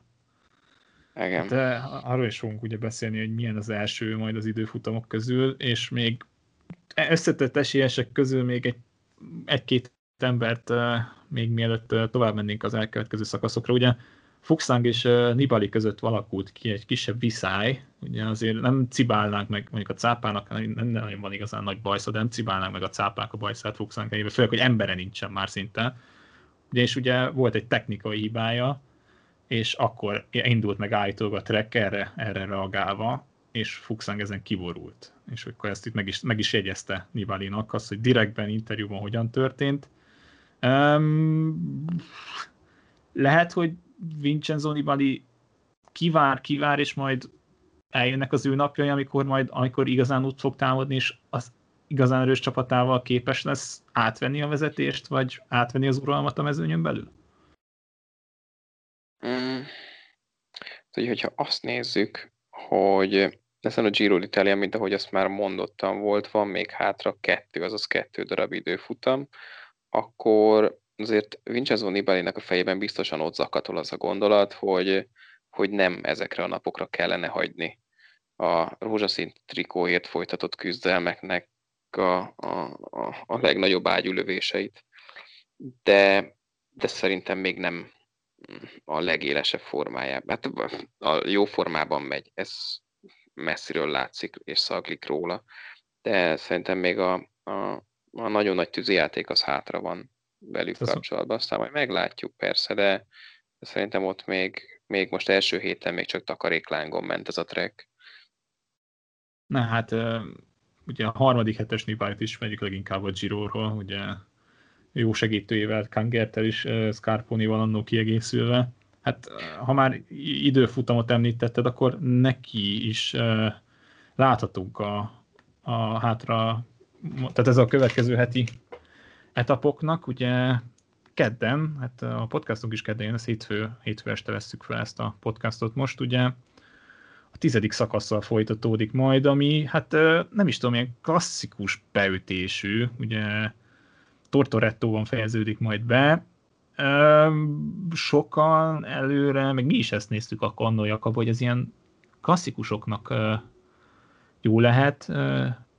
Igen. Eh, arról is fogunk ugye beszélni, hogy milyen az első majd az időfutamok közül, és még összetett esélyesek közül még egy, egy-két embert még mielőtt tovább mennénk az elkövetkező szakaszokra. Ugye Fuxang és Nibali között valakult ki egy kisebb viszály, ugye azért nem cibálnánk meg, mondjuk a cápának nem nagyon van igazán nagy bajsza, de nem cibálnánk meg a cápák a bajszát Fuxang helyébe, főleg, hogy embere nincsen már szinte. Ugye, és ugye volt egy technikai hibája, és akkor indult meg állítólag a track erre, erre reagálva, és Fuxang ezen kiborult. És akkor ezt itt meg is, meg is jegyezte Nibalinak azt, hogy direktben interjúban hogyan történt. Um, lehet, hogy Vincenzo Nibali kivár, kivár, és majd eljönnek az ő napjai, amikor majd, amikor igazán úgy fog támadni, és az igazán erős csapatával képes lesz átvenni a vezetést, vagy átvenni az uralmat a mezőnyön belül? Mm. hogyha azt nézzük, hogy ezen a Giro d'Italia, mint ahogy azt már mondottam, volt, van még hátra kettő, azaz kettő darab időfutam, akkor azért Vincenzo Nibali-nek a fejében biztosan ott zakatol az a gondolat, hogy, hogy nem ezekre a napokra kellene hagyni a rózsaszín trikóért folytatott küzdelmeknek a, a, a, a legnagyobb ágyülövéseit. De, de szerintem még nem a legélesebb formájában. Hát a jó formában megy, ez messziről látszik és szaglik róla, de szerintem még a, a, a nagyon nagy tűzijáték az hátra van velük ez kapcsolatban, aztán majd meglátjuk persze, de, szerintem ott még, még most első héten még csak takaréklángon ment ez a track. Na hát ugye a harmadik hetes Nibájt is megyük leginkább a Giro-ról, ugye jó segítőjével, Kangertel is, Scarponival annó kiegészülve. Hát ha már időfutamot említetted, akkor neki is láthatunk a, a hátra, tehát ez a következő heti etapoknak, ugye kedden, hát a podcastunk is kedden, ez hétfő, hétfő este vesszük fel ezt a podcastot most, ugye a tizedik szakaszsal folytatódik majd, ami hát nem is tudom, ilyen klasszikus beütésű, ugye Tortorettóban fejeződik majd be. Sokan előre, meg mi is ezt néztük a Kannó Jakab, hogy ez ilyen klasszikusoknak jó lehet.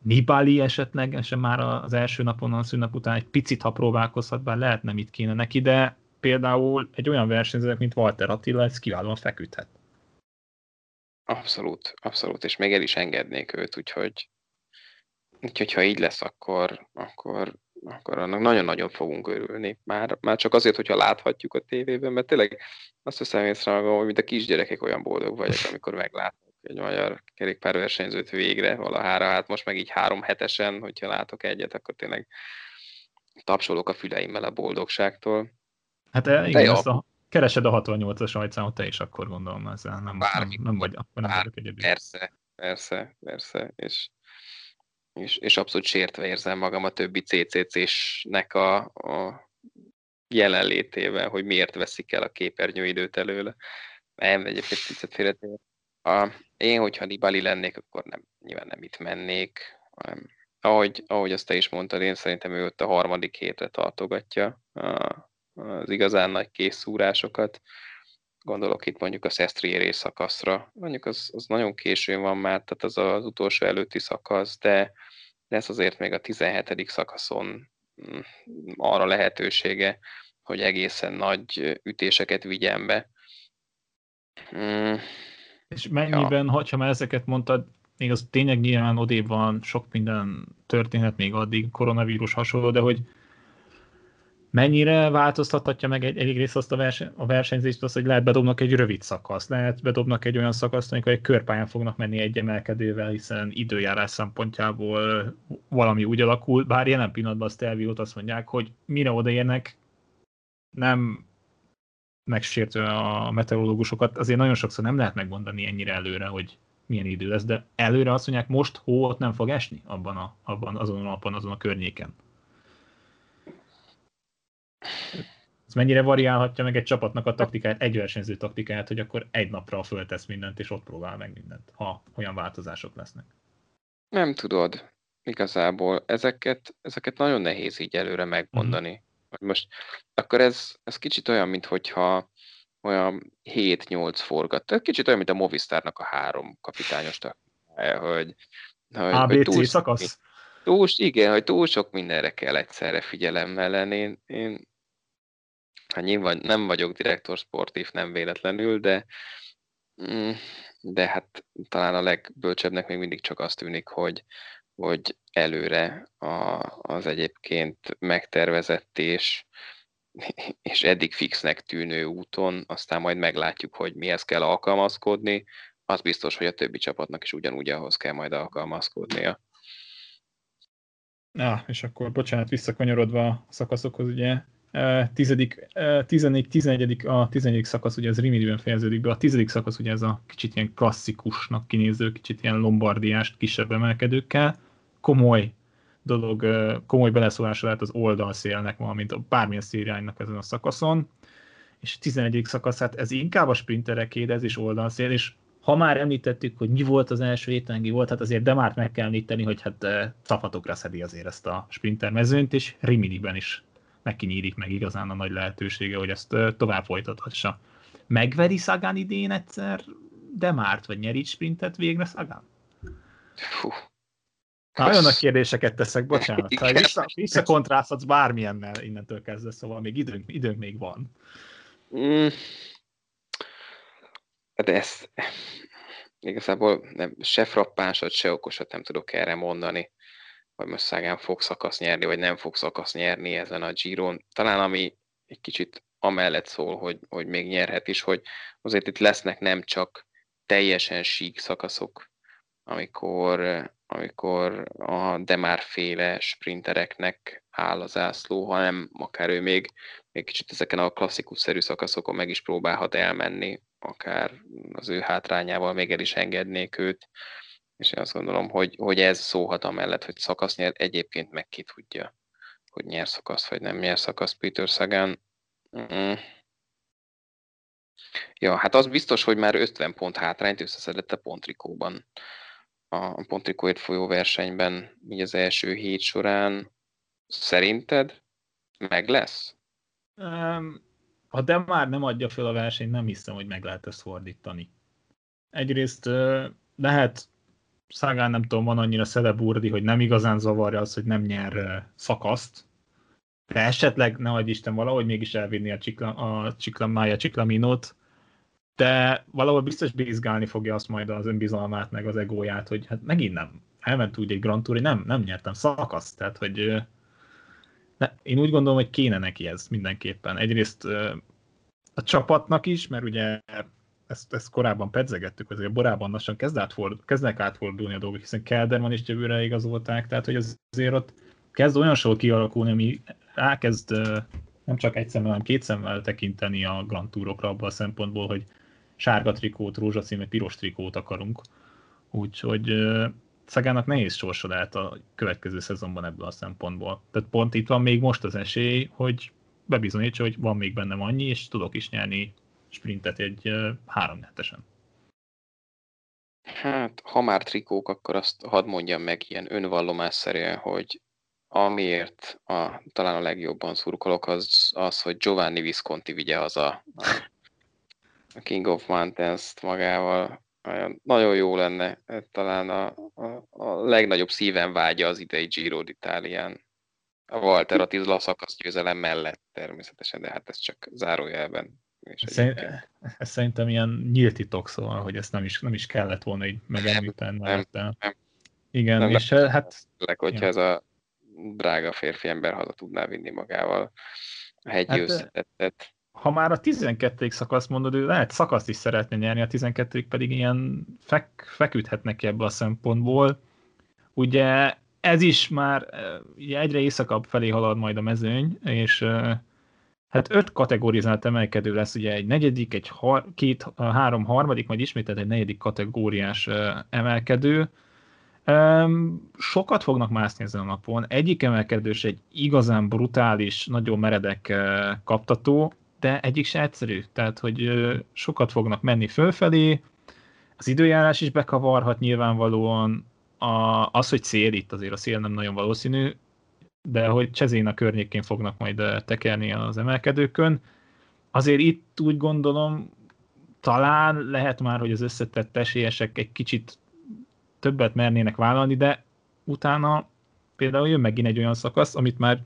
Nibali esetleg, esetleg már az első napon, a szünnap után egy picit, ha próbálkozhat, bár lehet nem itt kéne neki, de például egy olyan versenyzőnek, mint Walter Attila, ez kiválóan feküdhet. Abszolút, abszolút, és még el is engednék őt, úgyhogy, úgyhogy ha így lesz, akkor, akkor akkor annak nagyon-nagyon fogunk örülni. Már, már csak azért, hogyha láthatjuk a tévében, mert tényleg azt hiszem észre magam, hogy mint a kisgyerekek olyan boldog vagyok, amikor meglátok egy magyar kerékpárversenyzőt végre valahára, hát most meg így három hetesen, hogyha látok egyet, akkor tényleg tapsolok a füleimmel a boldogságtól. Hát igen, igen ezt a, keresed a 68-as rajtszámot, te is akkor gondolom ezzel, nem, Bármi, nem, nem vagy, akkor nem vagyok egyedül. Persze, persze, persze, és, és, és abszolút sértve érzem magam a többi CCC-snek a, a jelenlétével, hogy miért veszik el a képernyőidőt előle. Nem, egyébként picit. A, én, hogyha Nibali lennék, akkor nem, nyilván nem itt mennék, hanem ahogy, ahogy azt te is mondtad, én szerintem ő ott a harmadik hétre tartogatja az igazán nagy készúrásokat. Gondolok itt mondjuk a Szestriéré szakaszra. Mondjuk az, az nagyon későn van már, tehát az az utolsó előtti szakasz, de lesz azért még a 17. szakaszon mm, arra lehetősége, hogy egészen nagy ütéseket vigyen be. Mm. És mennyiben, ja. ha már ezeket mondtad, még az tényleg nyilván odébb van, sok minden történhet még addig, koronavírus hasonló, de hogy mennyire változtathatja meg egy, egyrészt azt a, verseny, a versenyzést, az, hogy lehet bedobnak egy rövid szakaszt, lehet bedobnak egy olyan szakaszt, amikor egy körpályán fognak menni egy emelkedővel, hiszen időjárás szempontjából valami úgy alakul, bár jelen pillanatban a Stelviót azt mondják, hogy mire odaérnek, nem megsértő a meteorológusokat, azért nagyon sokszor nem lehet megmondani ennyire előre, hogy milyen idő lesz, de előre azt mondják, most hó ott nem fog esni abban, a, abban azon a napon, azon a környéken. Ez mennyire variálhatja meg egy csapatnak a taktikát, egy versenyző taktikát, hogy akkor egy napra föltesz mindent, és ott próbál meg mindent, ha olyan változások lesznek. Nem tudod, igazából. Ezeket, ezeket nagyon nehéz így előre megmondani. Uh-huh. Most akkor ez, ez kicsit olyan, mint hogyha olyan 7-8 forgat. Kicsit olyan, mint a Movistarnak a három kapitányos hogy, hogy, ABC hogy túl, szakasz? Túl, igen, hogy túl sok mindenre kell egyszerre figyelemmel lenni. Én, én hát nyilván nem vagyok direktor sportív, nem véletlenül, de mm, de hát talán a legbölcsebbnek még mindig csak azt tűnik, hogy, hogy előre a, az egyébként megtervezett és, és eddig fixnek tűnő úton, aztán majd meglátjuk, hogy mihez kell alkalmazkodni, az biztos, hogy a többi csapatnak is ugyanúgy ahhoz kell majd alkalmazkodnia. Na, és akkor bocsánat, visszakanyarodva a szakaszokhoz, ugye tizedik, tizedik, tizenedik, a tizedik szakasz ugye az Riminiben fejeződik be, a tizedik szakasz ugye ez a kicsit ilyen klasszikusnak kinéző, kicsit ilyen lombardiást kisebb emelkedőkkel, komoly dolog, komoly beleszólása lehet az oldalszélnek, valamint a bármilyen széliránynak ezen a szakaszon, és a 11. szakaszát ez inkább a sprintereké, de ez is oldalszél, és ha már említettük, hogy mi volt az első étengi volt, hát azért de már meg kell említeni, hogy hát csapatokra szedi azért ezt a sprinter mezőnyt, és Riminiben is neki nyílik meg igazán a nagy lehetősége, hogy ezt tovább folytathassa. Megveri Szagán idén egyszer de Márt, vagy nyeri sprintet végre Szagán? Fú. Nagyon nagy kérdéseket teszek, bocsánat. Ha vissza, visszakontrázhatsz bármilyennel innentől kezdve, szóval még időnk, időnk még van. Mm. De ezt igazából nem, se frappánsat, se okosat nem tudok erre mondani hogy most Szágán fog szakasz nyerni, vagy nem fog szakasz nyerni ezen a Giron. Talán ami egy kicsit amellett szól, hogy, hogy még nyerhet is, hogy azért itt lesznek nem csak teljesen sík szakaszok, amikor, amikor a Demár féle sprintereknek áll az ászló, hanem akár ő még, még kicsit ezeken a klasszikus-szerű szakaszokon meg is próbálhat elmenni, akár az ő hátrányával még el is engednék őt és én azt gondolom, hogy, hogy ez szólhat amellett, hogy szakasz nyer, egyébként meg ki tudja, hogy nyer szakasz, vagy nem nyer szakasz Peter Sagan. Mm. Ja, hát az biztos, hogy már 50 pont hátrányt összeszedett a Pontrikóban. A Pontrikóért folyó versenyben, így az első hét során. Szerinted meg lesz? ha de már nem adja fel a versenyt, nem hiszem, hogy meg lehet ezt fordítani. Egyrészt lehet Szágán nem tudom, van annyira szeleburdi, hogy nem igazán zavarja az, hogy nem nyer szakaszt, de esetleg, ne adj Isten, valahogy mégis elvinni a, csikla, a csikla, Mája Csiklaminót, de valahol biztos bízgálni fogja azt majd az önbizalmát, meg az egóját, hogy hát megint nem. Elment úgy egy Grand Tour, nem, nem nyertem szakaszt, tehát hogy ne, én úgy gondolom, hogy kéne neki ez mindenképpen. Egyrészt a csapatnak is, mert ugye ezt, ezt korábban pedzegettük, hogy a borában lassan kezd átford, kezdnek átfordulni a dolgok, hiszen Kelderman is jövőre igazolták, tehát hogy azért ott kezd olyan sor kialakulni, ami elkezd nem csak egy szemmel, hanem két szemmel tekinteni a Grand Tourokra abban a szempontból, hogy sárga trikót, rózsaszín, vagy piros trikót akarunk. Úgyhogy Szagának nehéz sorsa lehet a következő szezonban ebből a szempontból. Tehát pont itt van még most az esély, hogy bebizonyítsa, hogy van még bennem annyi, és tudok is nyerni sprintet egy három hetesen. Hát, ha már trikók, akkor azt hadd mondjam meg ilyen önvallomásszerűen, hogy amiért a, talán a legjobban szurkolok, az, az, hogy Giovanni Visconti vigye haza a King of Mountains-t magával. Nagyon jó lenne, talán a, a, a legnagyobb szíven vágya az idei Giro d'Italián. A Walter Attila szakasz győzelem mellett természetesen, de hát ez csak zárójelben. És Szerint, ez szerintem ilyen nyílt titok, szóval, hogy ezt nem is, nem is kellett volna így megemlíteni. Nem, nem, nem. Igen, nem és le, hát... Leg, hogyha ja. ez a drága férfi ember haza tudná vinni magával a hegyi hát, összetettet. Ha már a 12. szakasz mondod, ő lehet szakaszt is szeretne nyerni, a 12. pedig ilyen fek, feküdhet neki ebből a szempontból. Ugye ez is már ugye egyre északabb felé halad majd a mezőny, és hát öt kategorizált emelkedő lesz, ugye egy negyedik, egy har, két, három harmadik, majd ismételt egy negyedik kategóriás emelkedő, sokat fognak mászni ezen a napon. Egyik emelkedős egy igazán brutális, nagyon meredek kaptató, de egyik se egyszerű. Tehát, hogy sokat fognak menni fölfelé, az időjárás is bekavarhat nyilvánvalóan, a, az, hogy szél itt azért a szél nem nagyon valószínű, de hogy a környékén fognak majd tekerni az emelkedőkön. Azért itt úgy gondolom, talán lehet már, hogy az összetett esélyesek egy kicsit többet mernének vállalni, de utána például jön megint egy olyan szakasz, amit már,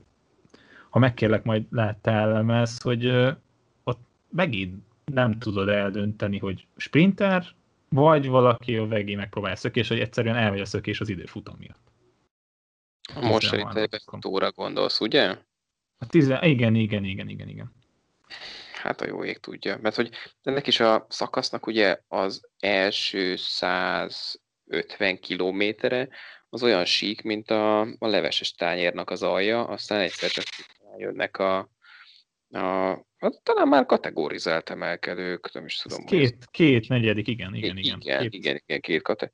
ha megkérlek, majd lehet te elemez, hogy ott megint nem tudod eldönteni, hogy sprinter, vagy valaki a végén megpróbálja szökés, hogy egyszerűen elmegy a szökés az időfutam miatt. Most szerintem óra gondolsz, ugye? A tizen... Igen, igen, igen, igen, igen. Hát a jó ég tudja. Mert hogy ennek is a szakasznak ugye az első 100 50 kilométere, az olyan sík, mint a, a leveses tányérnak az alja, aztán egyszer csak jönnek a, a a talán már kategorizált emelkedők, nem is tudom. Két, ez... két negyedik, igen, igen, igen. Igen, két. igen, igen, két kate.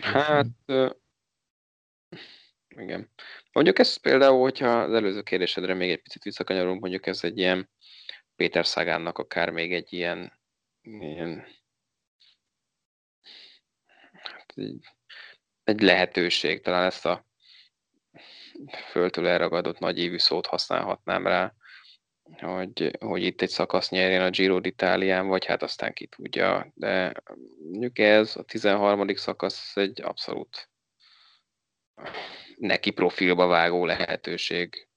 Hát, igen. Mondjuk ez például, hogyha az előző kérdésedre még egy picit visszakanyarulunk, mondjuk ez egy ilyen Péter Szagánnak akár még egy ilyen, ilyen egy lehetőség, talán ezt a föltől elragadott nagy évű szót használhatnám rá, hogy, hogy itt egy szakasz nyerjen a Giro d'Italián, vagy hát aztán ki tudja, de mondjuk ez a 13. szakasz egy abszolút neki profilba vágó lehetőség,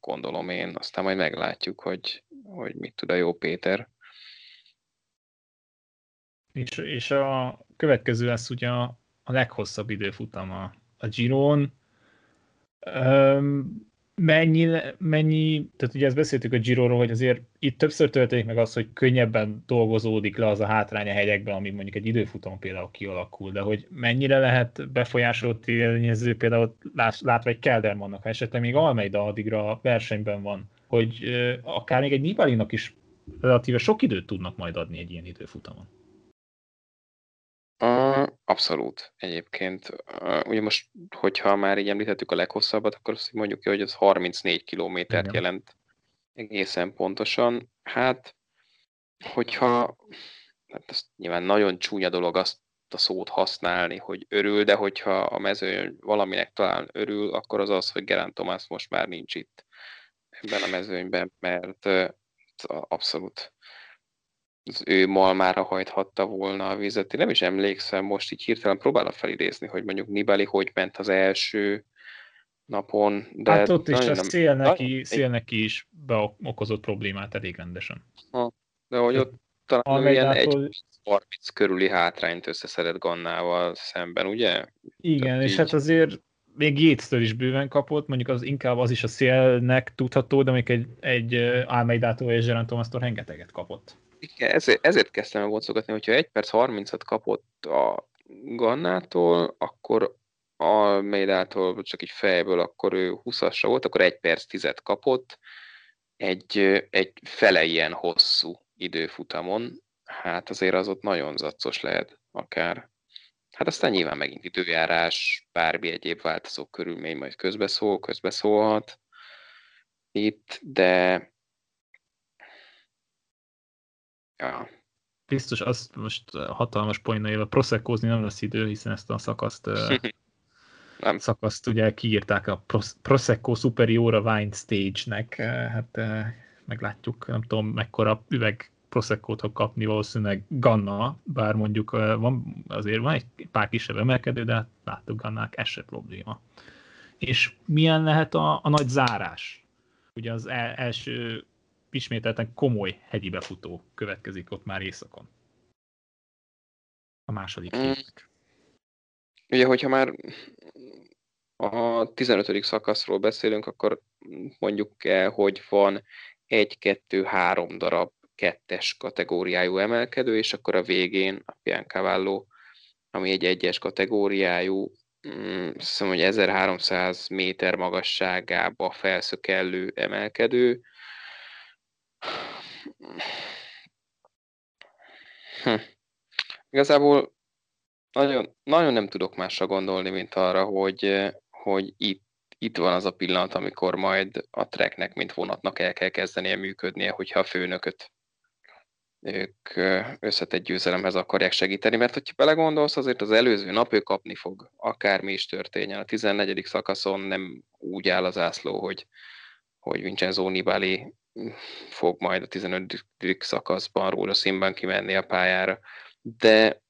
gondolom én, aztán majd meglátjuk, hogy, hogy mit tud a jó Péter. És, és a következő lesz ugye a, a leghosszabb időfutam a, a Giron. Mennyi, mennyi, tehát ugye ezt beszéltük a Giroról, hogy azért itt többször történik meg az, hogy könnyebben dolgozódik le az a hátrány a hegyekben, ami mondjuk egy időfutam például kialakul, de hogy mennyire lehet befolyásoló tényező például látva egy Keldermannak, ha esetleg még Almeida addigra versenyben van, hogy akár még egy Nibalinak is relatíve sok időt tudnak majd adni egy ilyen időfutamon. Abszolút egyébként. Ugye most, hogyha már így említettük a leghosszabbat, akkor azt mondjuk ki, hogy az 34 kilométert Igen. jelent egészen pontosan. Hát, hogyha, hát ez nyilván nagyon csúnya dolog azt a szót használni, hogy örül, de hogyha a mezőn valaminek talán örül, akkor az az, hogy Gerán Tomás most már nincs itt ebben a mezőnyben, mert abszolút az ő malmára hajthatta volna a vizet. Én nem is emlékszem, most így hirtelen próbálom felidézni, hogy mondjuk Nibali hogy ment az első napon. De hát ott is a szél neki, szél neki is beokozott problémát elég rendesen. Ha, de hogy ott talán ilyen egy 30 körüli hátrányt összeszedett Gannával szemben, ugye? Igen, Tehát és így... hát azért még Yates-től is bőven kapott, mondjuk az inkább az is a szélnek tudható, de még egy, egy Almeidától és Gerard Thomas-tól rengeteget kapott. Igen, ezért, ezért kezdtem el boncogatni, hogyha 1 perc 30-at kapott a Gannától, akkor a Meidától csak így fejből, akkor ő 20-asra volt, akkor 1 perc 10 kapott, egy, egy fele ilyen hosszú időfutamon, hát azért az ott nagyon zacos lehet akár. Hát aztán nyilván megint időjárás, bármi egyéb változó körülmény majd közbeszól, közbeszólhat itt, de ja. Biztos azt most hatalmas poéna éve proszekózni nem lesz idő, hiszen ezt a szakaszt nem. szakaszt ugye kiírták a Prosecco Superiora Wine Stage-nek, hát meglátjuk, nem tudom mekkora üveg Prosecco-t fog kapni valószínűleg Ganna, bár mondjuk van, azért van egy pár kisebb emelkedő, de hát láttuk Gannák, ez se probléma. És milyen lehet a, a nagy zárás? Ugye az el, első ismételten komoly hegyi befutó következik ott már éjszakon. A második mm. Ugye, hogyha már a 15. szakaszról beszélünk, akkor mondjuk el, hogy van egy-kettő-három darab kettes kategóriájú emelkedő, és akkor a végén a Piancavallo, ami egy egyes kategóriájú, mm, azt hiszem, hogy 1300 méter magasságába felszökellő emelkedő. Hm. Igazából nagyon, nagyon nem tudok másra gondolni, mint arra, hogy, hogy itt, itt van az a pillanat, amikor majd a treknek, mint vonatnak el kell kezdenie működnie, hogyha a főnököt ők összetett győzelemhez akarják segíteni, mert hogyha belegondolsz, azért az előző nap ő kapni fog, akármi is történjen. A 14. szakaszon nem úgy áll az ászló, hogy, hogy Vincenzo Nibali fog majd a 15. szakaszban róla színben kimenni a pályára. De,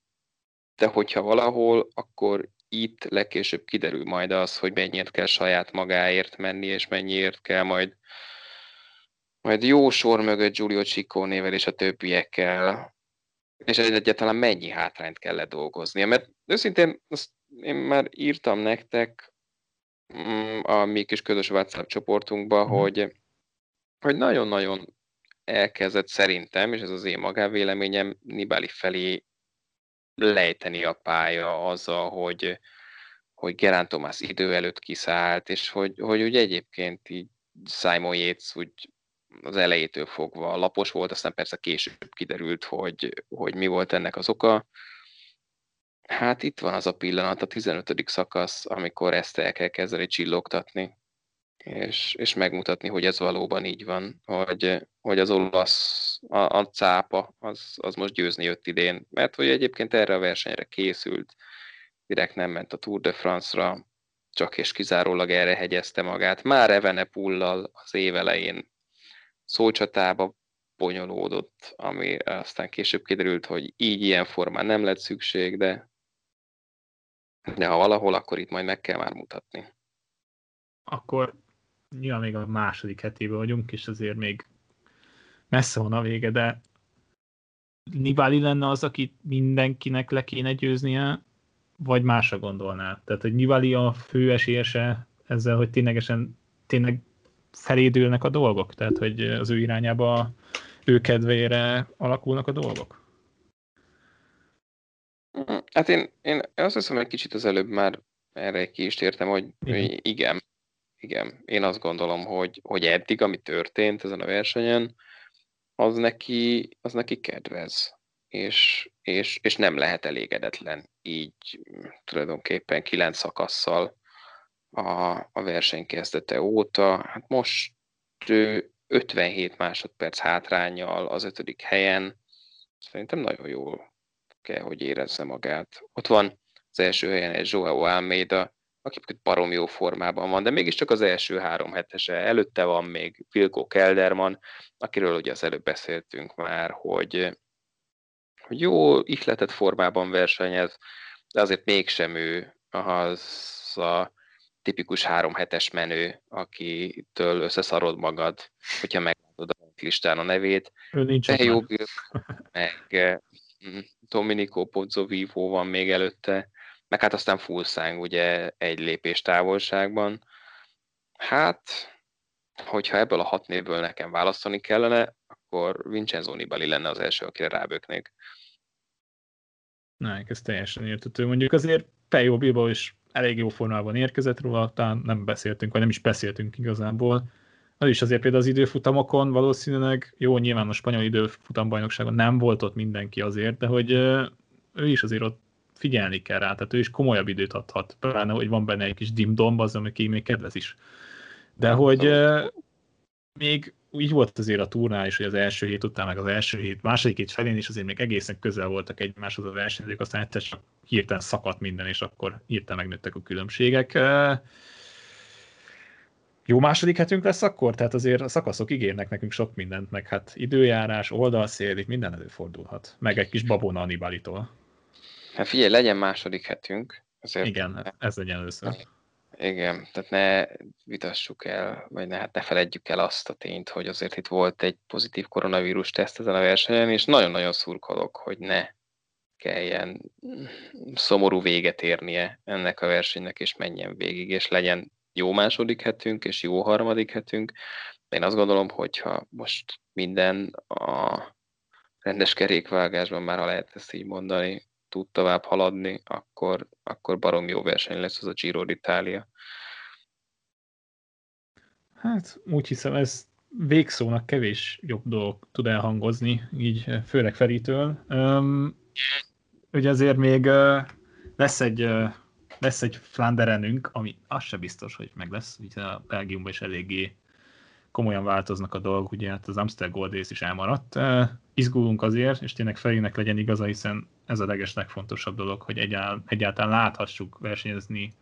de hogyha valahol, akkor itt legkésőbb kiderül majd az, hogy mennyit kell saját magáért menni, és mennyiért kell majd majd jó sor mögött Giulio Ciccone-vel és a többiekkel, és egyáltalán mennyi hátrányt kell ledolgoznia. Mert őszintén azt én már írtam nektek mm, a mi kis közös WhatsApp csoportunkba, mm. hogy, hogy nagyon-nagyon elkezdett szerintem, és ez az én magánvéleményem, Nibali felé lejteni a pálya azzal, hogy, hogy Gerán Tomás idő előtt kiszállt, és hogy, hogy úgy egyébként így Simon Yates úgy az elejétől fogva lapos volt, aztán persze később kiderült, hogy, hogy mi volt ennek az oka. Hát itt van az a pillanat, a 15. szakasz, amikor ezt el kell kezdeni csillogtatni, és, és megmutatni, hogy ez valóban így van, hogy, hogy az olasz, a, a cápa, az, az most győzni jött idén, mert hogy egyébként erre a versenyre készült, direkt nem ment a Tour de France-ra, csak és kizárólag erre hegyezte magát. Már Evene Pullal az év elején szócsatába bonyolódott, ami aztán később kiderült, hogy így ilyen formán nem lett szükség, de, de ha valahol, akkor itt majd meg kell már mutatni. Akkor nyilván még a második hetében vagyunk, és azért még messze van a vége, de Nibali lenne az, akit mindenkinek le kéne győznie, vagy másra gondolnál? Tehát, hogy Nibali a fő esélyese ezzel, hogy ténylegesen tényleg felédülnek a dolgok? Tehát, hogy az ő irányába, ő kedvére alakulnak a dolgok? Hát én, én azt hiszem, hogy kicsit az előbb már erre ki is tértem, hogy, hogy igen, igen, én azt gondolom, hogy, hogy eddig, ami történt ezen a versenyen, az neki, az neki kedvez, és, és, és nem lehet elégedetlen így tulajdonképpen kilenc szakasszal a, a verseny kezdete óta. Hát most 57 másodperc hátrányjal az ötödik helyen. Szerintem nagyon jól kell, hogy érezze magát. Ott van az első helyen egy Joao Almeida, aki barom jó formában van, de mégiscsak az első három hetese. Előtte van még Vilko Kelderman, akiről ugye az előbb beszéltünk már, hogy, hogy jó ihletett formában versenyez, de azért mégsem ő az a tipikus három hetes menő, akitől összeszarod magad, hogyha meglátod a listán a nevét. Ő nincs jó meg mm, Domenico Pozzovivo van még előtte, meg hát aztán Fulszáng ugye egy lépés távolságban. Hát, hogyha ebből a hat névből nekem választani kellene, akkor Vincenzo Nibali lenne az első, akire ráböknék. Na, ez teljesen értető. Mondjuk azért Pejo Bilbao is elég jó formában érkezett róla, talán nem beszéltünk, vagy nem is beszéltünk igazából. Az is azért például az időfutamokon valószínűleg, jó, nyilván a spanyol időfutambajnokságon nem volt ott mindenki azért, de hogy ő is azért ott figyelni kell rá, tehát ő is komolyabb időt adhat, pláne, hogy van benne egy kis dimdomb, az, ami még kedvez is. De hogy még így volt azért a turnál is, hogy az első hét után, meg az első hét, második hét felén is azért még egészen közel voltak egymáshoz a versenyzők, aztán egyszer csak hirtelen szakadt minden, és akkor hirtelen megnőttek a különbségek. Jó második hetünk lesz akkor? Tehát azért a szakaszok ígérnek nekünk sok mindent, meg hát időjárás, oldalszél, itt minden előfordulhat. Meg egy kis babona Anibalitól. Hát figyelj, legyen második hetünk. Azért Igen, ez legyen először. Igen, tehát ne vitassuk el, vagy ne, hát ne feledjük el azt a tényt, hogy azért itt volt egy pozitív koronavírus teszt ezen a versenyen, és nagyon-nagyon szurkolok, hogy ne kelljen szomorú véget érnie ennek a versenynek, és menjen végig, és legyen jó második hetünk, és jó harmadik hetünk. Én azt gondolom, hogyha most minden a rendes kerékvágásban, már ha lehet ezt így mondani, tud tovább haladni, akkor, akkor barom jó verseny lesz az a Giro d'Italia. Hát úgy hiszem, ez végszónak kevés jobb dolog tud elhangozni, így főleg Feritől. Um, ugye azért még lesz egy lesz egy Flanderenünk, ami az se biztos, hogy meg lesz, ugye a Belgiumban is eléggé komolyan változnak a dolgok, ugye hát az Amstel Gold Race is elmaradt. Izgulunk azért, és tényleg felének legyen igaza, hiszen ez a leges legfontosabb dolog, hogy egyáltalán, egyáltalán láthassuk versenyezni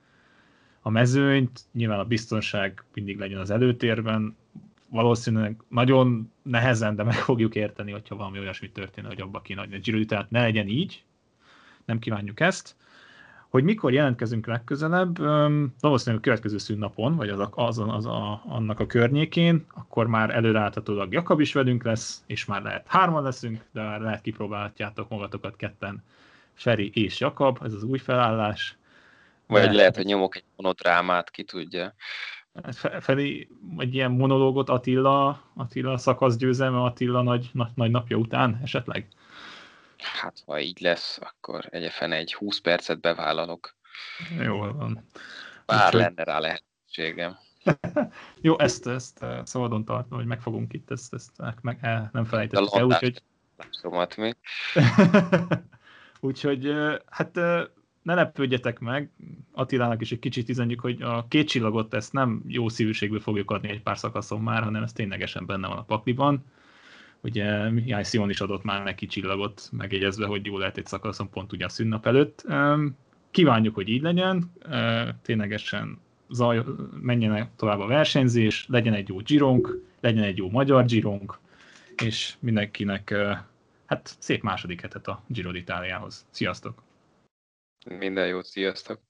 a mezőnyt, nyilván a biztonság mindig legyen az előtérben, valószínűleg nagyon nehezen, de meg fogjuk érteni, hogyha valami olyasmi történne, hogy abba kéne a Giro, tehát ne legyen így, nem kívánjuk ezt. Hogy mikor jelentkezünk legközelebb, valószínűleg a következő szünnapon, vagy az, az, az a, annak a környékén, akkor már előreláthatólag Jakab is velünk lesz, és már lehet hárman leszünk, de már lehet kipróbálhatjátok magatokat ketten, Feri és Jakab, ez az új felállás. Vagy de... lehet, hogy nyomok egy monodrámát, ki tudja. Feri egy ilyen monológot Attila, Attila szakaszgyőzelme, Attila nagy, nagy, nagy napja után esetleg? Hát, ha így lesz, akkor egyefen egy 20 percet bevállalok. Jól van. Bár Úgy, lenne rá lehetőségem. Jó, ezt, ezt eh, szabadon tartom, hogy megfogunk itt, ezt, ezt meg eh, nem felejtettük el, úgyhogy... mi. úgyhogy, eh, hát ne lepődjetek meg, Attilának is egy kicsit üzenjük, hogy a két csillagot ezt nem jó szívűségből fogjuk adni egy pár szakaszon már, hanem ez ténylegesen benne van a pakliban Ugye Mihály Szimon is adott már neki csillagot, megjegyezve, hogy jó lehet egy szakaszon pont ugye a szünnap előtt. Kívánjuk, hogy így legyen, ténylegesen zaj, menjen tovább a versenyzés, legyen egy jó gironk, legyen egy jó magyar gironk, és mindenkinek hát szép második hetet a Giro d'Italiához. Sziasztok! Minden jót, sziasztok!